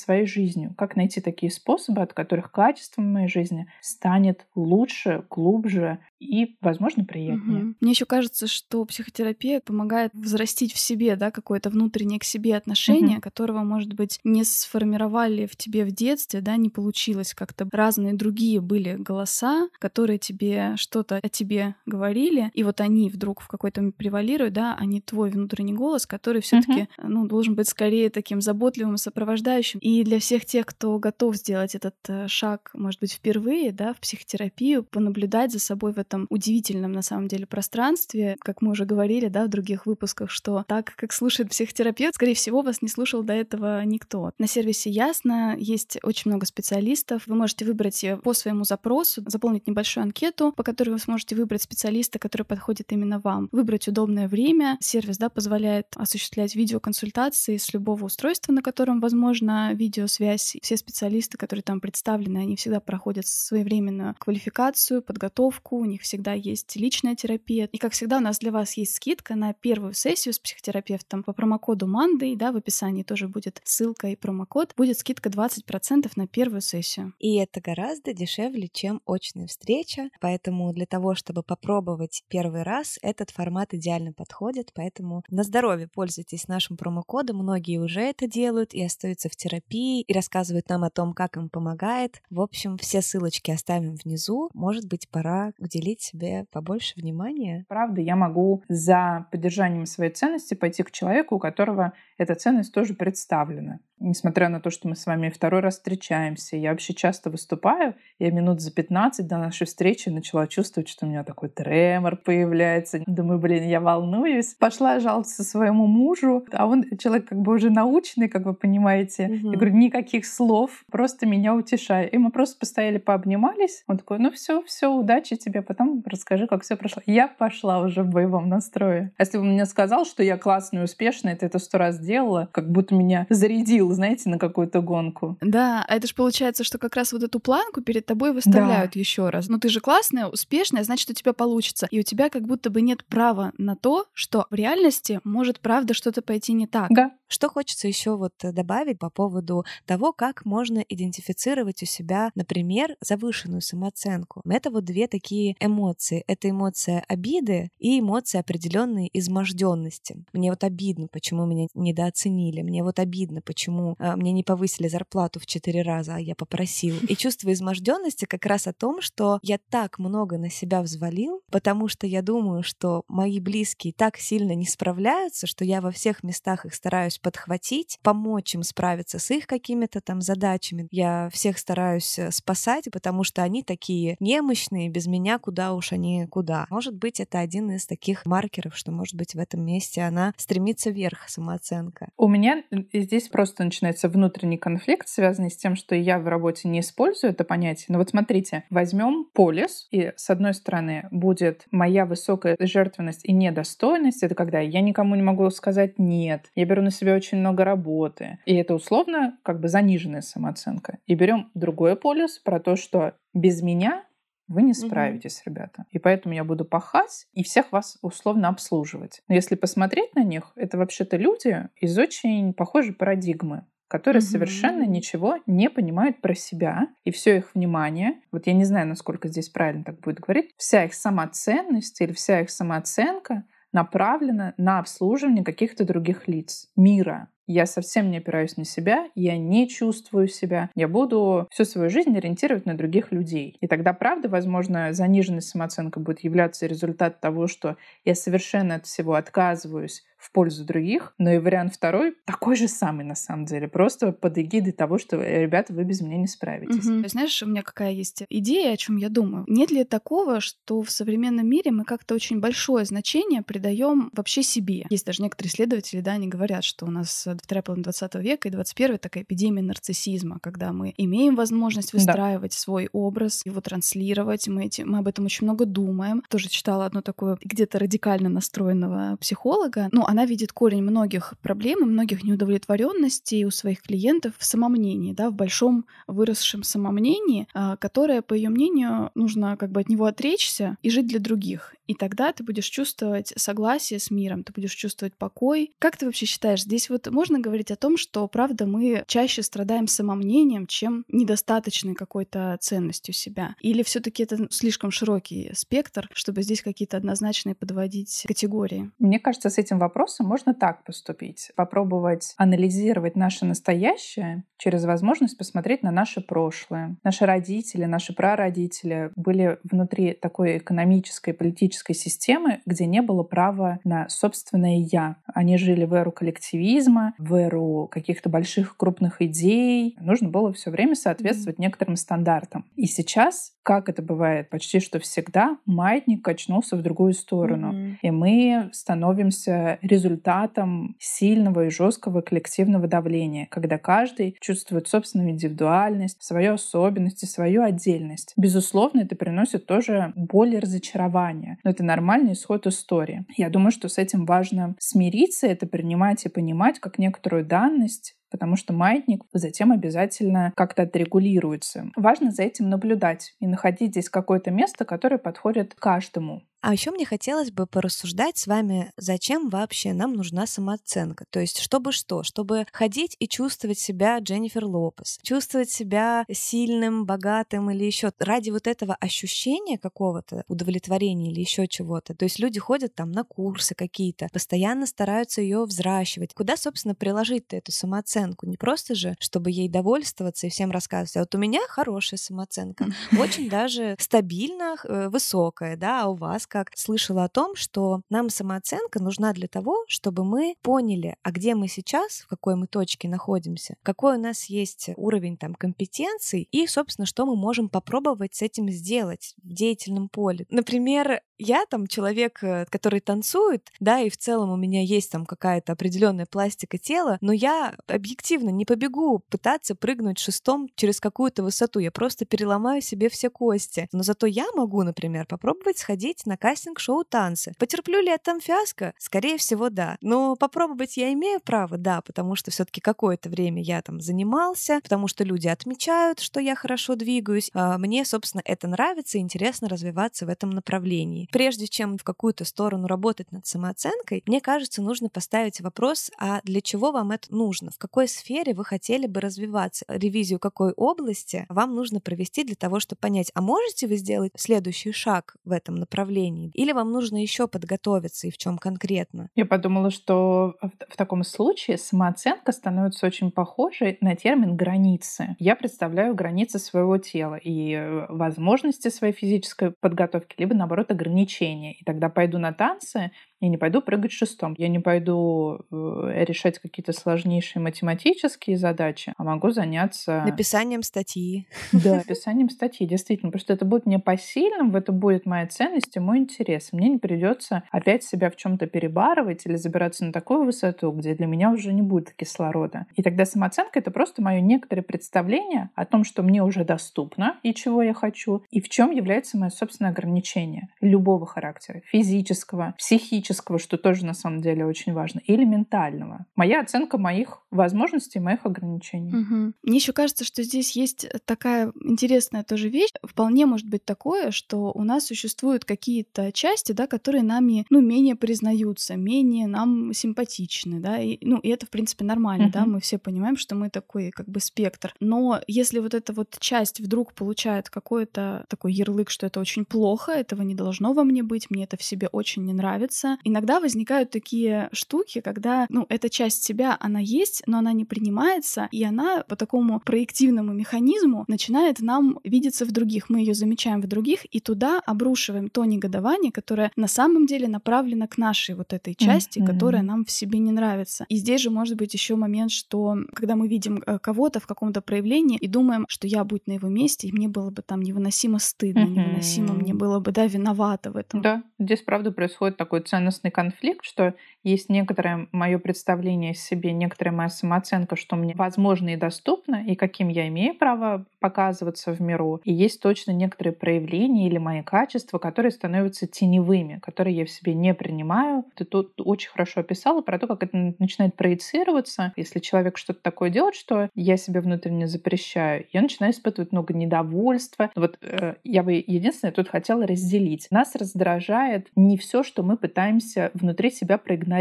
своей жизнью, как найти такие способы, от которых качество моей жизни станет лучше, глубже и, возможно, приятнее. Угу. Мне еще кажется, что психотерапия помогает взрастить в себе, да, какое-то внутреннее к себе отношение, угу. которого, может быть, не сформировали в тебе в детстве, да, не получилось как-то. Разные другие были голоса, которые тебе что-то о тебе говорили, и вот они вдруг в какой-то превалируют, да, а не твой внутренний голос, который все-таки, угу. ну, должен быть скорее таким заботливым и сопровождающим. И для всех тех, кто готов сделать этот э, шаг, может быть, впервые, да, в психотерапию, понаблюдать за собой в этом удивительном, на самом деле, пространстве, как мы уже говорили, да, в других выпусках, что так, как слушает психотерапевт, скорее всего, вас не слушал до этого никто. На сервисе Ясно есть очень много специалистов. Вы можете выбрать по своему запросу, заполнить небольшую анкету, по которой вы сможете выбрать специалиста, который подходит именно вам, выбрать удобное время. Сервис, да, позволяет осуществлять видеоконсультации с любого устройства, на котором возможна видеосвязь. Все специалисты, которые там представлены, они всегда проходят своевременную квалификацию, подготовку, у них них всегда есть личная терапия. И, как всегда, у нас для вас есть скидка на первую сессию с психотерапевтом по промокоду Monday, да, в описании тоже будет ссылка и промокод. Будет скидка 20% на первую сессию. И это гораздо дешевле, чем очная встреча, поэтому для того, чтобы попробовать первый раз, этот формат идеально подходит, поэтому на здоровье пользуйтесь нашим промокодом, многие уже это делают и остаются в терапии, и рассказывают нам о том, как им помогает. В общем, все ссылочки оставим внизу. Может быть, пора уделить уделить себе побольше внимания. Правда, я могу за поддержанием своей ценности пойти к человеку, у которого эта ценность тоже представлена. Несмотря на то, что мы с вами второй раз встречаемся, я вообще часто выступаю, я минут за 15 до нашей встречи начала чувствовать, что у меня такой тремор появляется. Думаю, блин, я волнуюсь. Пошла жаловаться своему мужу, а он человек как бы уже научный, как вы понимаете. Угу. Я говорю, никаких слов, просто меня утешай. И мы просто постояли, пообнимались. Он такой, ну все, все, удачи тебе, потом расскажи, как все прошло. Я пошла уже в боевом настрое. А если бы он мне сказал, что я классная и успешная, ты это сто раз делала, как будто меня зарядил сил, знаете, на какую-то гонку. Да, а это же получается, что как раз вот эту планку перед тобой выставляют да. еще раз. Ну ты же классная, успешная, значит, у тебя получится. И у тебя как будто бы нет права на то, что в реальности может правда что-то пойти не так. Да. Что хочется еще вот добавить по поводу того, как можно идентифицировать у себя, например, завышенную самооценку. Это вот две такие эмоции. Это эмоция обиды и эмоция определенной изможденности. Мне вот обидно, почему меня недооценили. Мне вот обидно, почему почему а, мне не повысили зарплату в четыре раза, а я попросил. И чувство изможденности как раз о том, что я так много на себя взвалил, потому что я думаю, что мои близкие так сильно не справляются, что я во всех местах их стараюсь подхватить, помочь им справиться с их какими-то там задачами. Я всех стараюсь э, спасать, потому что они такие немощные, без меня куда уж они куда. Может быть, это один из таких маркеров, что, может быть, в этом месте она стремится вверх, самооценка. У меня здесь просто начинается внутренний конфликт, связанный с тем, что я в работе не использую это понятие. Но вот смотрите, возьмем полис, и с одной стороны будет моя высокая жертвенность и недостойность. Это когда я никому не могу сказать «нет», я беру на себя очень много работы. И это условно как бы заниженная самооценка. И берем другой полис про то, что без меня вы не справитесь, угу. ребята. И поэтому я буду пахать и всех вас условно обслуживать. Но если посмотреть на них, это вообще-то люди из очень похожей парадигмы которые mm совершенно ничего не понимают про себя, и все их внимание, вот я не знаю, насколько здесь правильно так будет говорить, вся их самоценность или вся их самооценка направлена на обслуживание каких-то других лиц мира. я совсем не опираюсь на себя, я не чувствую себя, я буду всю свою жизнь ориентировать на других людей. И тогда, правда, возможно, заниженная самооценка будет являться результат того, что я совершенно от всего отказываюсь, в пользу других. Но и вариант второй такой же самый на самом деле. Просто под эгидой того, что, э, ребята, вы без меня не справитесь. Угу. Знаешь, у меня какая есть идея, о чем я думаю. Нет ли такого, что в современном мире мы как-то очень большое значение придаем вообще себе? Есть даже некоторые исследователи, да, они говорят, что у нас вторая половина 20 века и 21 такая эпидемия нарциссизма, когда мы имеем возможность выстраивать да. свой образ, его транслировать, мы, эти, мы об этом очень много думаем. Тоже читала одну такую где-то радикально настроенного психолога. Ну, она видит корень многих проблем и многих неудовлетворенностей у своих клиентов в самомнении, да, в большом выросшем самомнении, а, которое, по ее мнению, нужно как бы от него отречься и жить для других. И тогда ты будешь чувствовать согласие с миром, ты будешь чувствовать покой. Как ты вообще считаешь, здесь вот можно говорить о том, что, правда, мы чаще страдаем самомнением, чем недостаточной какой-то ценностью себя? Или все таки это слишком широкий спектр, чтобы здесь какие-то однозначные подводить категории? Мне кажется, с этим вопросом вопросу можно так поступить. Попробовать анализировать наше настоящее через возможность посмотреть на наше прошлое. Наши родители, наши прародители были внутри такой экономической, политической системы, где не было права на собственное «я». Они жили в эру коллективизма, в эру каких-то больших крупных идей. Нужно было все время соответствовать некоторым стандартам. И сейчас, как это бывает почти что всегда, маятник качнулся в другую сторону. Mm-hmm. И мы становимся результатом сильного и жесткого коллективного давления, когда каждый чувствует собственную индивидуальность, свою особенность и свою отдельность. Безусловно, это приносит тоже боль и разочарование, но это нормальный исход истории. Я думаю, что с этим важно смириться, это принимать и понимать как некоторую данность, потому что маятник затем обязательно как-то отрегулируется. Важно за этим наблюдать и находить здесь какое-то место, которое подходит каждому. А еще мне хотелось бы порассуждать с вами, зачем вообще нам нужна самооценка. То есть, чтобы что? Чтобы ходить и чувствовать себя Дженнифер Лопес, чувствовать себя сильным, богатым или еще ради вот этого ощущения какого-то удовлетворения или еще чего-то. То есть люди ходят там на курсы какие-то, постоянно стараются ее взращивать. Куда, собственно, приложить-то эту самооценку? Не просто же, чтобы ей довольствоваться и всем рассказывать, а вот у меня хорошая самооценка, очень даже стабильно э, высокая, да, а у вас как слышала о том, что нам самооценка нужна для того, чтобы мы поняли, а где мы сейчас, в какой мы точке находимся, какой у нас есть уровень там компетенций и, собственно, что мы можем попробовать с этим сделать в деятельном поле. Например, я там человек, э, который танцует, да, и в целом у меня есть там какая-то определенная пластика тела, но я объективно не побегу пытаться прыгнуть шестом через какую-то высоту, я просто переломаю себе все кости. Но зато я могу, например, попробовать сходить на кастинг-шоу танцы. Потерплю ли я там фиаско? Скорее всего, да. Но попробовать я имею право, да, потому что все-таки какое-то время я там занимался, потому что люди отмечают, что я хорошо двигаюсь. А мне, собственно, это нравится и интересно развиваться в этом направлении прежде чем в какую-то сторону работать над самооценкой, мне кажется, нужно поставить вопрос, а для чего вам это нужно? В какой сфере вы хотели бы развиваться? Ревизию какой области вам нужно провести для того, чтобы понять, а можете вы сделать следующий шаг в этом направлении? Или вам нужно еще подготовиться и в чем конкретно? Я подумала, что в таком случае самооценка становится очень похожей на термин границы. Я представляю границы своего тела и э, возможности своей физической подготовки, либо наоборот ограничения ограничения. И тогда пойду на танцы, я не пойду прыгать шестом, я не пойду э, решать какие-то сложнейшие математические задачи, а могу заняться... Написанием статьи. Да, (laughs) написанием статьи, действительно. Просто это будет мне посильным, это будет моя ценность и мой интерес. Мне не придется опять себя в чем то перебарывать или забираться на такую высоту, где для меня уже не будет кислорода. И тогда самооценка — это просто мое некоторое представление о том, что мне уже доступно и чего я хочу, и в чем является мое собственное ограничение любого характера, физического, психического, физического, что тоже на самом деле очень важно, или ментального. Моя оценка моих возможностей, моих ограничений. Угу. Мне еще кажется, что здесь есть такая интересная тоже вещь. Вполне может быть такое, что у нас существуют какие-то части, да, которые нами, ну, менее признаются, менее нам симпатичны, да, и, ну, и это, в принципе, нормально, угу. да, мы все понимаем, что мы такой, как бы, спектр. Но если вот эта вот часть вдруг получает какой-то такой ярлык, что это очень плохо, этого не должно во мне быть, мне это в себе очень не нравится, иногда возникают такие штуки, когда, ну, эта часть себя, она есть, но она не принимается, и она по такому проективному механизму начинает нам видеться в других. Мы ее замечаем в других, и туда обрушиваем то негодование, которое на самом деле направлено к нашей вот этой части, mm-hmm. которая нам в себе не нравится. И здесь же может быть еще момент, что когда мы видим э, кого-то в каком-то проявлении и думаем, что я будь на его месте, и мне было бы там невыносимо стыдно, mm-hmm. невыносимо мне было бы, да, виновата в этом. Да, здесь правда происходит такой ценностный конфликт, что есть некоторое мое представление о себе, некоторая моя самооценка, что мне возможно и доступно, и каким я имею право показываться в миру. И есть точно некоторые проявления или мои качества, которые становятся теневыми, которые я в себе не принимаю. Ты тут очень хорошо описала про то, как это начинает проецироваться. Если человек что-то такое делает, что я себе внутренне запрещаю, я начинаю испытывать много недовольства. Вот э, я бы единственное тут хотела разделить. Нас раздражает не все, что мы пытаемся внутри себя проигнорировать.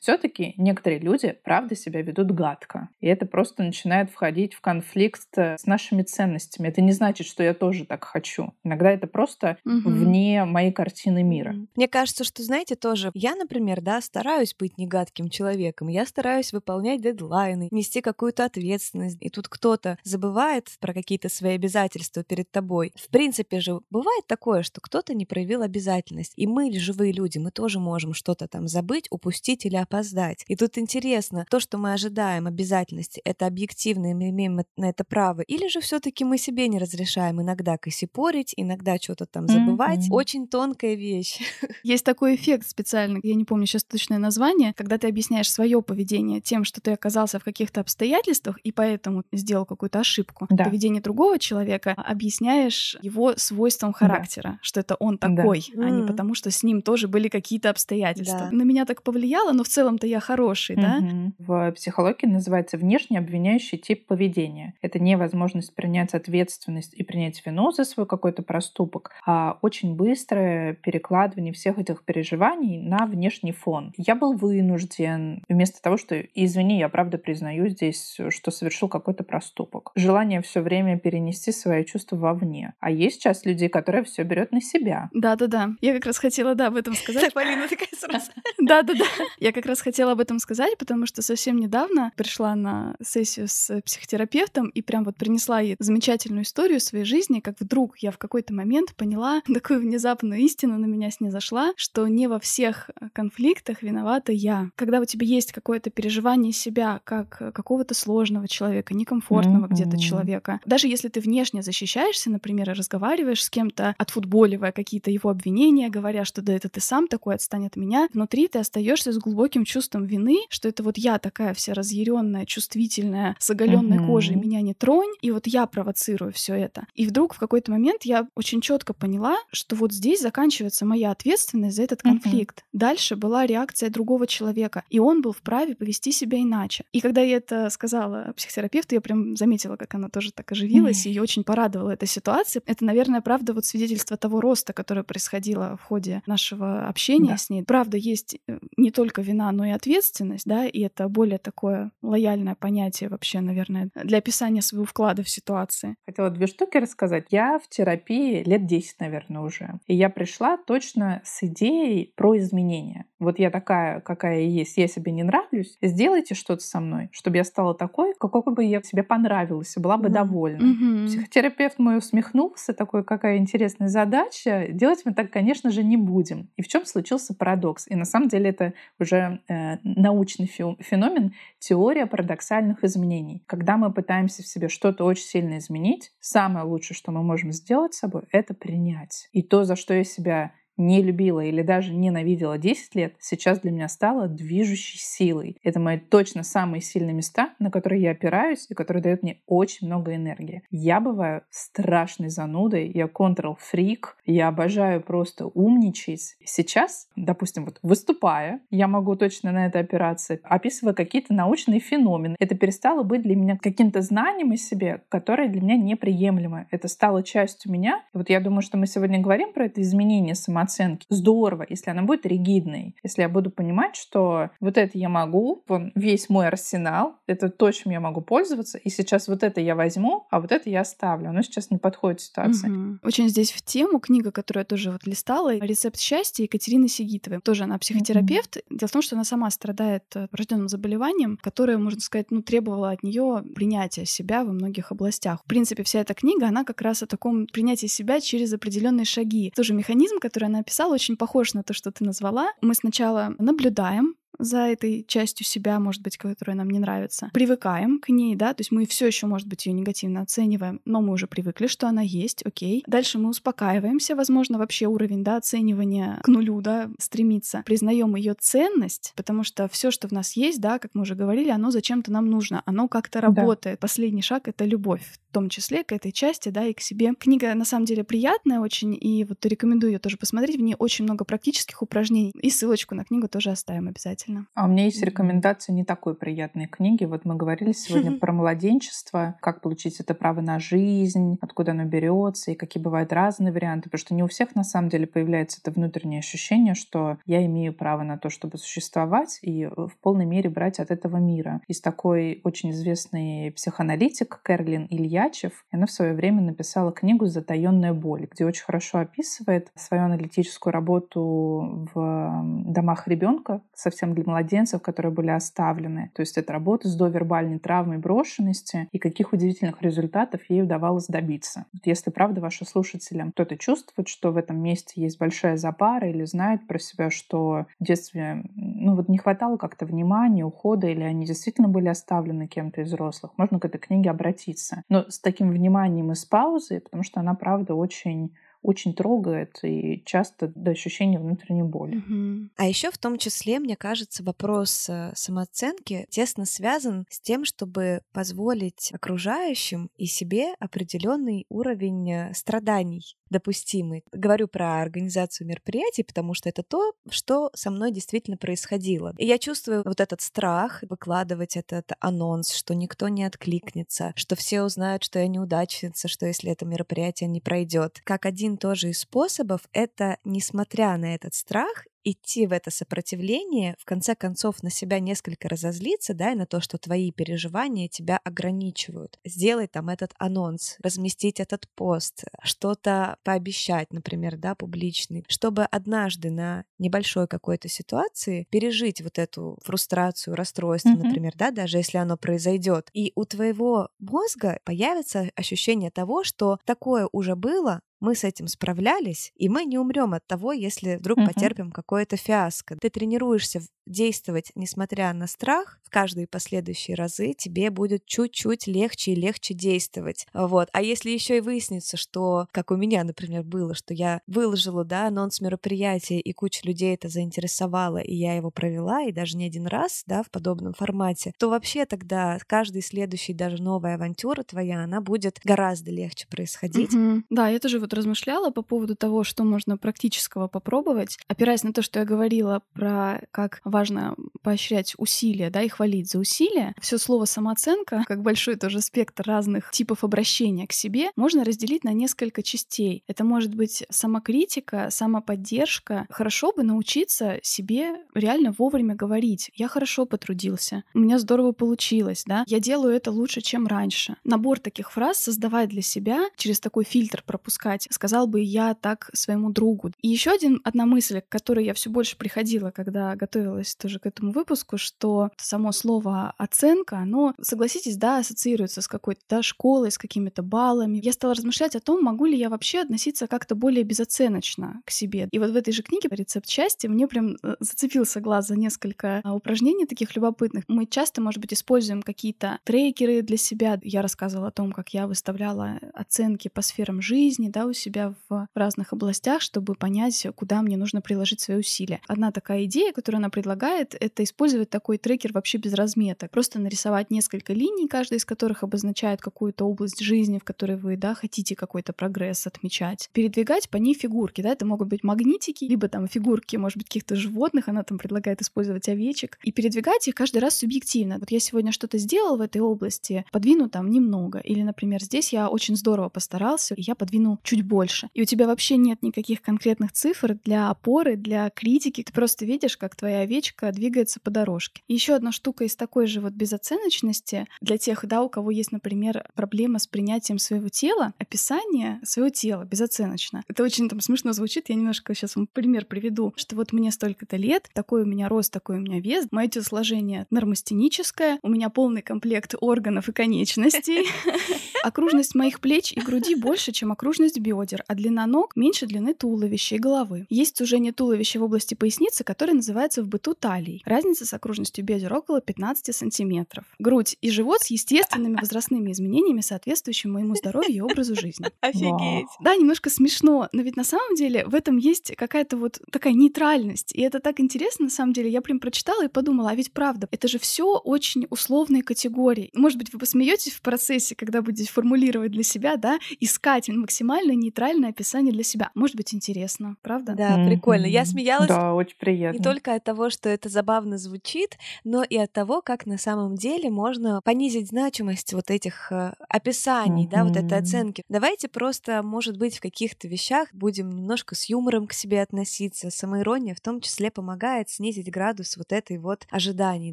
Все-таки некоторые люди, правда, себя ведут гадко. И это просто начинает входить в конфликт с нашими ценностями. Это не значит, что я тоже так хочу. Иногда это просто угу. вне моей картины мира. Мне кажется, что, знаете, тоже я, например, да, стараюсь быть негадким человеком. Я стараюсь выполнять дедлайны, нести какую-то ответственность. И тут кто-то забывает про какие-то свои обязательства перед тобой. В принципе же бывает такое, что кто-то не проявил обязательность. И мы, живые люди, мы тоже можем что-то там забыть, упустить или опоздать. И тут интересно, то, что мы ожидаем обязательности, это объективно, и мы имеем на это право, или же все все-таки мы себе не разрешаем иногда косипорить, иногда что-то там забывать. Mm-hmm. Очень тонкая вещь. (laughs) Есть такой эффект специальный, я не помню сейчас точное название, когда ты объясняешь свое поведение тем, что ты оказался в каких-то обстоятельствах и поэтому сделал какую-то ошибку. Да. Поведение другого человека объясняешь его свойством характера, да. что это он такой, да. а не потому, что с ним тоже были какие-то обстоятельства. Да. На меня так повлияло, но в целом-то я хороший, да? В психологии называется внешне обвиняющий тип поведения. Это невозможность принять ответственность и принять вину за свой какой-то проступок, а очень быстрое перекладывание всех этих переживаний на внешний фон. Я был вынужден, вместо того, что, извини, я правда признаю здесь, что совершил какой-то проступок. Желание все время перенести свои чувства вовне. А есть часть людей, которая все берет на себя. Да-да-да. Я как раз хотела, да, об этом сказать. Полина такая сразу. (laughs) Да-да-да. (laughs) Я как раз хотела об этом сказать, потому что совсем недавно пришла на сессию с психотерапевтом и прям вот принесла ей замечательную историю своей жизни, как вдруг я в какой-то момент поняла (laughs) такую внезапную истину на меня снизошла, что не во всех э, конфликтах виновата я. Когда у тебя есть какое-то переживание себя как э, какого-то сложного человека, некомфортного mm-hmm. где-то человека, даже если ты внешне защищаешься, например, и разговариваешь с кем-то, отфутболивая какие-то его обвинения, говоря, что да это ты сам такой, отстань от меня, внутри ты остаешься с глубоким чувством вины, что это вот я такая вся разъяренная, чувствительная, с оголенной mm-hmm. кожей, меня не тронь, и вот я провоцирую все это. И вдруг в какой-то момент я очень четко поняла, что вот здесь заканчивается моя ответственность за этот конфликт. Uh-huh. Дальше была реакция другого человека, и он был вправе повести себя иначе. И когда я это сказала психотерапевту, я прям заметила, как она тоже так оживилась, uh-huh. и очень порадовала эта ситуация. Это, наверное, правда вот свидетельство того роста, которое происходило в ходе нашего общения да. с ней. Правда, есть э, не только вина, но и ответственность, да, и это более такое лояльное понятие вообще, наверное, для описания своего вклада в ситуации. Хотела две штуки рассказать. Я в терапии лет 10, наверное, уже. И я пришла точно с идеей про изменения. Вот я такая, какая я есть, я себе не нравлюсь. Сделайте что-то со мной, чтобы я стала такой, какой бы я себе понравилась, и была бы mm-hmm. довольна. Mm-hmm. Психотерапевт мой усмехнулся, такой, какая интересная задача. Делать мы так, конечно же, не будем. И в чем случился парадокс? И на самом деле это уже э, научный феномен, теория парадоксальных изменений. Когда мы пытаемся в себе что-то очень сильно изменить, самое лучшее, что мы можем сделать с собой, это принять. И то, за что я себя не любила или даже ненавидела 10 лет, сейчас для меня стало движущей силой. Это мои точно самые сильные места, на которые я опираюсь и которые дают мне очень много энергии. Я бываю страшной занудой, я контрол-фрик, я обожаю просто умничать. Сейчас, допустим, вот выступая, я могу точно на это опираться, описывая какие-то научные феномены. Это перестало быть для меня каким-то знанием о себе, которое для меня неприемлемо. Это стало частью меня. И вот я думаю, что мы сегодня говорим про это изменение самооценки, самооценки. Здорово, если она будет ригидной. Если я буду понимать, что вот это я могу, вон весь мой арсенал, это то, чем я могу пользоваться, и сейчас вот это я возьму, а вот это я оставлю. Оно сейчас не подходит ситуации. Угу. Очень здесь в тему книга, которую я тоже вот листала, «Рецепт счастья» Екатерины Сигитовой. Тоже она психотерапевт. Угу. Дело в том, что она сама страдает э, врожденным заболеванием, которое, можно сказать, ну, требовало от нее принятия себя во многих областях. В принципе, вся эта книга, она как раз о таком принятии себя через определенные шаги. Тоже механизм, который она описала, очень похож на то, что ты назвала. Мы сначала наблюдаем, за этой частью себя, может быть, которая нам не нравится. Привыкаем к ней, да, то есть мы все еще, может быть, ее негативно оцениваем, но мы уже привыкли, что она есть, окей. Дальше мы успокаиваемся, возможно, вообще уровень, да, оценивания к нулю, да, стремится. Признаем ее ценность, потому что все, что в нас есть, да, как мы уже говорили, оно зачем-то нам нужно, оно как-то работает. Да. Последний шаг — это любовь, в том числе к этой части, да, и к себе. Книга, на самом деле, приятная очень, и вот рекомендую ее тоже посмотреть. В ней очень много практических упражнений, и ссылочку на книгу тоже оставим обязательно обязательно. А у меня есть рекомендация не такой приятной книги. Вот мы говорили сегодня про младенчество, как получить это право на жизнь, откуда оно берется и какие бывают разные варианты. Потому что не у всех на самом деле появляется это внутреннее ощущение, что я имею право на то, чтобы существовать и в полной мере брать от этого мира. Есть такой очень известный психоаналитик Кэролин Ильячев. И она в свое время написала книгу «Затаенная боль», где очень хорошо описывает свою аналитическую работу в домах ребенка совсем для младенцев, которые были оставлены. То есть это работа с довербальной травмой брошенности и каких удивительных результатов ей удавалось добиться. Вот если правда ваши слушатели кто-то чувствует, что в этом месте есть большая запара или знает про себя, что в детстве ну вот не хватало как-то внимания, ухода, или они действительно были оставлены кем-то из взрослых, можно к этой книге обратиться. Но с таким вниманием и с паузой, потому что она, правда, очень очень трогает и часто до ощущения внутренней боли. Угу. А еще в том числе, мне кажется, вопрос э, самооценки тесно связан с тем, чтобы позволить окружающим и себе определенный уровень э, страданий допустимый. Говорю про организацию мероприятий, потому что это то, что со мной действительно происходило. И я чувствую вот этот страх выкладывать этот анонс, что никто не откликнется, что все узнают, что я неудачница, что если это мероприятие не пройдет. Как один тоже из способов — это, несмотря на этот страх, идти в это сопротивление, в конце концов на себя несколько разозлиться, да, и на то, что твои переживания тебя ограничивают. Сделать там этот анонс, разместить этот пост, что-то пообещать, например, да, публичный, чтобы однажды на небольшой какой-то ситуации пережить вот эту фрустрацию, расстройство, mm-hmm. например, да, даже если оно произойдет. И у твоего мозга появится ощущение того, что такое уже было, мы с этим справлялись, и мы не умрем от того, если вдруг uh-huh. потерпим какое-то фиаско. Ты тренируешься действовать, несмотря на страх, в каждые последующие разы тебе будет чуть-чуть легче и легче действовать. Вот. А если еще и выяснится, что, как у меня, например, было, что я выложила, да, анонс мероприятия, и куча людей это заинтересовала, и я его провела, и даже не один раз, да, в подобном формате, то вообще тогда каждый следующий, даже новая авантюра твоя, она будет гораздо легче происходить. Угу. Да, я тоже вот размышляла по поводу того, что можно практического попробовать, опираясь на то, что я говорила про как важно поощрять усилия, да, и хвалить за усилия. Все слово самооценка, как большой тоже спектр разных типов обращения к себе, можно разделить на несколько частей. Это может быть самокритика, самоподдержка. Хорошо бы научиться себе реально вовремя говорить. Я хорошо потрудился, у меня здорово получилось, да, я делаю это лучше, чем раньше. Набор таких фраз создавать для себя, через такой фильтр пропускать, сказал бы я так своему другу. И еще один, одна мысль, к которой я все больше приходила, когда готовилась готовилась тоже к этому выпуску, что само слово оценка, оно, согласитесь, да, ассоциируется с какой-то да, школой, с какими-то баллами. Я стала размышлять о том, могу ли я вообще относиться как-то более безоценочно к себе. И вот в этой же книге «Рецепт счастья» мне прям э, зацепился глаз за несколько а, упражнений таких любопытных. Мы часто, может быть, используем какие-то трекеры для себя. Я рассказывала о том, как я выставляла оценки по сферам жизни, да, у себя в разных областях, чтобы понять, куда мне нужно приложить свои усилия. Одна такая идея, которую она предлагает, предлагает, это использовать такой трекер вообще без разметок. Просто нарисовать несколько линий, каждая из которых обозначает какую-то область жизни, в которой вы, да, хотите какой-то прогресс отмечать. Передвигать по ней фигурки, да, это могут быть магнитики, либо там фигурки, может быть, каких-то животных, она там предлагает использовать овечек, и передвигать их каждый раз субъективно. Вот я сегодня что-то сделал в этой области, подвину там немного. Или, например, здесь я очень здорово постарался, и я подвину чуть больше. И у тебя вообще нет никаких конкретных цифр для опоры, для критики. Ты просто видишь, как твоя овечка двигается по дорожке. И еще одна штука из такой же вот безоценочности для тех, да, у кого есть, например, проблема с принятием своего тела, описание своего тела безоценочно. Это очень там смешно звучит, я немножко сейчас вам пример приведу, что вот мне столько-то лет, такой у меня рост, такой у меня вес, мое телосложение нормостеническое, у меня полный комплект органов и конечностей, (laughs) окружность моих плеч и груди больше, чем окружность бедер, а длина ног меньше длины туловища и головы. Есть сужение туловища в области поясницы, которое называется в быту талией. Разница с окружностью бедер около 15 сантиметров. Грудь и живот с естественными возрастными изменениями, соответствующими моему здоровью и образу жизни. (laughs) Офигеть. Да, немножко смешно, но ведь на самом деле в этом есть какая-то вот такая нейтральность. И это так интересно, на самом деле. Я прям прочитала и подумала, а ведь правда, это же все очень условные категории. Может быть, вы посмеетесь в процессе, когда будете формулировать для себя, да, искать максимально нейтральное описание для себя. Может быть, интересно, правда? Да, mm-hmm. прикольно. Я смеялась да, очень приятно. не только от того, что это забавно звучит, но и от того, как на самом деле можно понизить значимость вот этих э, описаний, mm-hmm. да, вот этой оценки. Давайте просто, может быть, в каких-то вещах будем немножко с юмором к себе относиться. Самоирония в том числе помогает снизить градус вот этой вот ожиданий,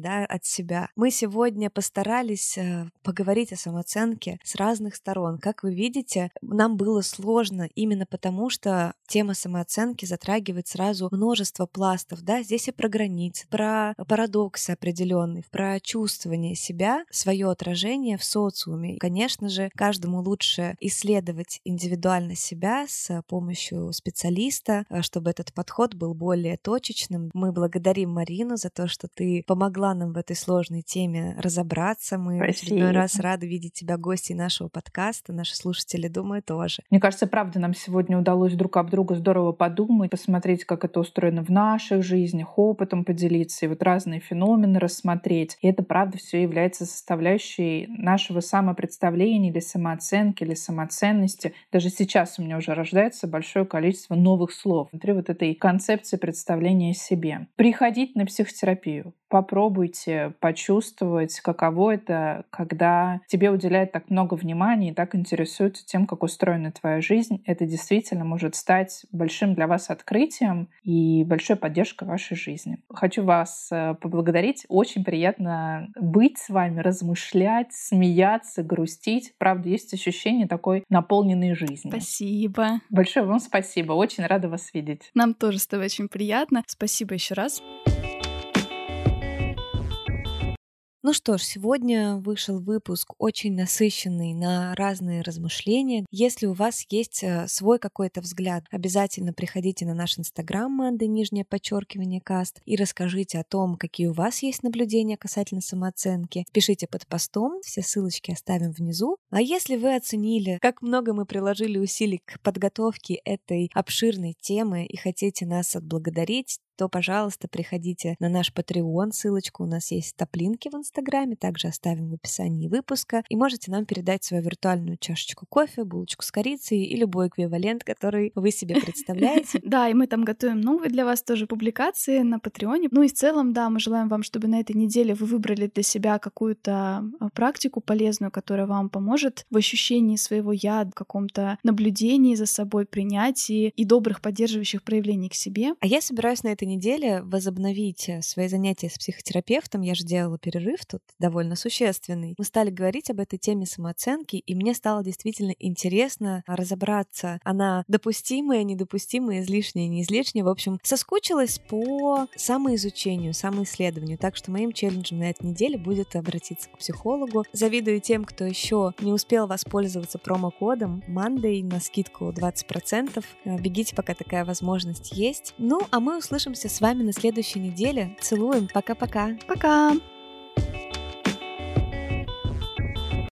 да, от себя. Мы сегодня постарались э, поговорить о самооценке с разных сторон. Как вы видите, нам было сложно именно потому, что тема самооценки затрагивает сразу множество пластов, да, здесь и про границы, про парадоксы определенные, про чувствование себя, свое отражение в социуме. Конечно же, каждому лучше исследовать индивидуально себя с помощью специалиста, э, чтобы этот подход был более точечным. Мы благодарим Марину за то, что ты помогла нам в этой сложной теме разобраться. Мы Спасибо. в очередной раз рады видеть тебя гостей нашего подкаста. Наши слушатели, думаю, тоже. Мне кажется, правда, нам сегодня удалось друг об друга здорово подумать, посмотреть, как это устроено в наших жизнях, опытом поделиться и вот разные феномены рассмотреть. И это, правда, все является составляющей нашего самопредставления или самооценки, или самоценности. Даже сейчас у меня уже рождается большое количество новых слов внутри вот этой концепции представления о себе. Приходить на психотерапию. Попробуйте почувствовать, каково это, когда тебе уделяют так много внимания и так интересуются тем, как устроена твоя жизнь. Это действительно может стать большим для вас открытием и большой поддержкой вашей жизни. Хочу вас э, поблагодарить. Очень приятно быть с вами, размышлять, смеяться, грустить. Правда, есть ощущение такой наполненной жизни. Спасибо. Большое вам спасибо. Очень рада вас видеть. Нам тоже с тобой очень приятно. Спасибо еще раз. Ну что ж, сегодня вышел выпуск очень насыщенный на разные размышления. Если у вас есть э, свой какой-то взгляд, обязательно приходите на наш инстаграм Манды, нижнее подчеркивание каст, и расскажите о том, какие у вас есть наблюдения касательно самооценки. Пишите под постом, все ссылочки оставим внизу. А если вы оценили, как много мы приложили усилий к подготовке этой обширной темы и хотите нас отблагодарить, то, пожалуйста, приходите на наш Patreon, ссылочку у нас есть топлинки в Инстаграме, также оставим в описании выпуска, и можете нам передать свою виртуальную чашечку кофе, булочку с корицей и любой эквивалент, который вы себе представляете. (laughs) Да, и мы там готовим новые для вас тоже публикации на Патреоне. Ну и в целом, да, мы желаем вам, чтобы на этой неделе вы выбрали для себя какую-то а, практику полезную, которая вам поможет в ощущении своего я, в каком-то наблюдении за собой, принятии и добрых поддерживающих проявлений к себе. А я собираюсь на этой неделе возобновить э, свои занятия с психотерапевтом. Я же делала перерыв тут довольно существенный. Мы стали говорить об этой теме самооценки, и мне стало действительно интересно разобраться. Она допустимая, недопустимая, излишняя, не излишняя. В общем, соскучилась по самоизучению, самоисследованию. Так что моим челленджем на этой неделе будет обратиться к психологу. Завидую тем, кто еще не успел воспользоваться промокодом Monday на скидку 20%. Э, бегите, пока такая возможность есть. Ну, а мы услышимся с вами на следующей неделе. Целуем. Пока-пока. Пока. -пока. Пока.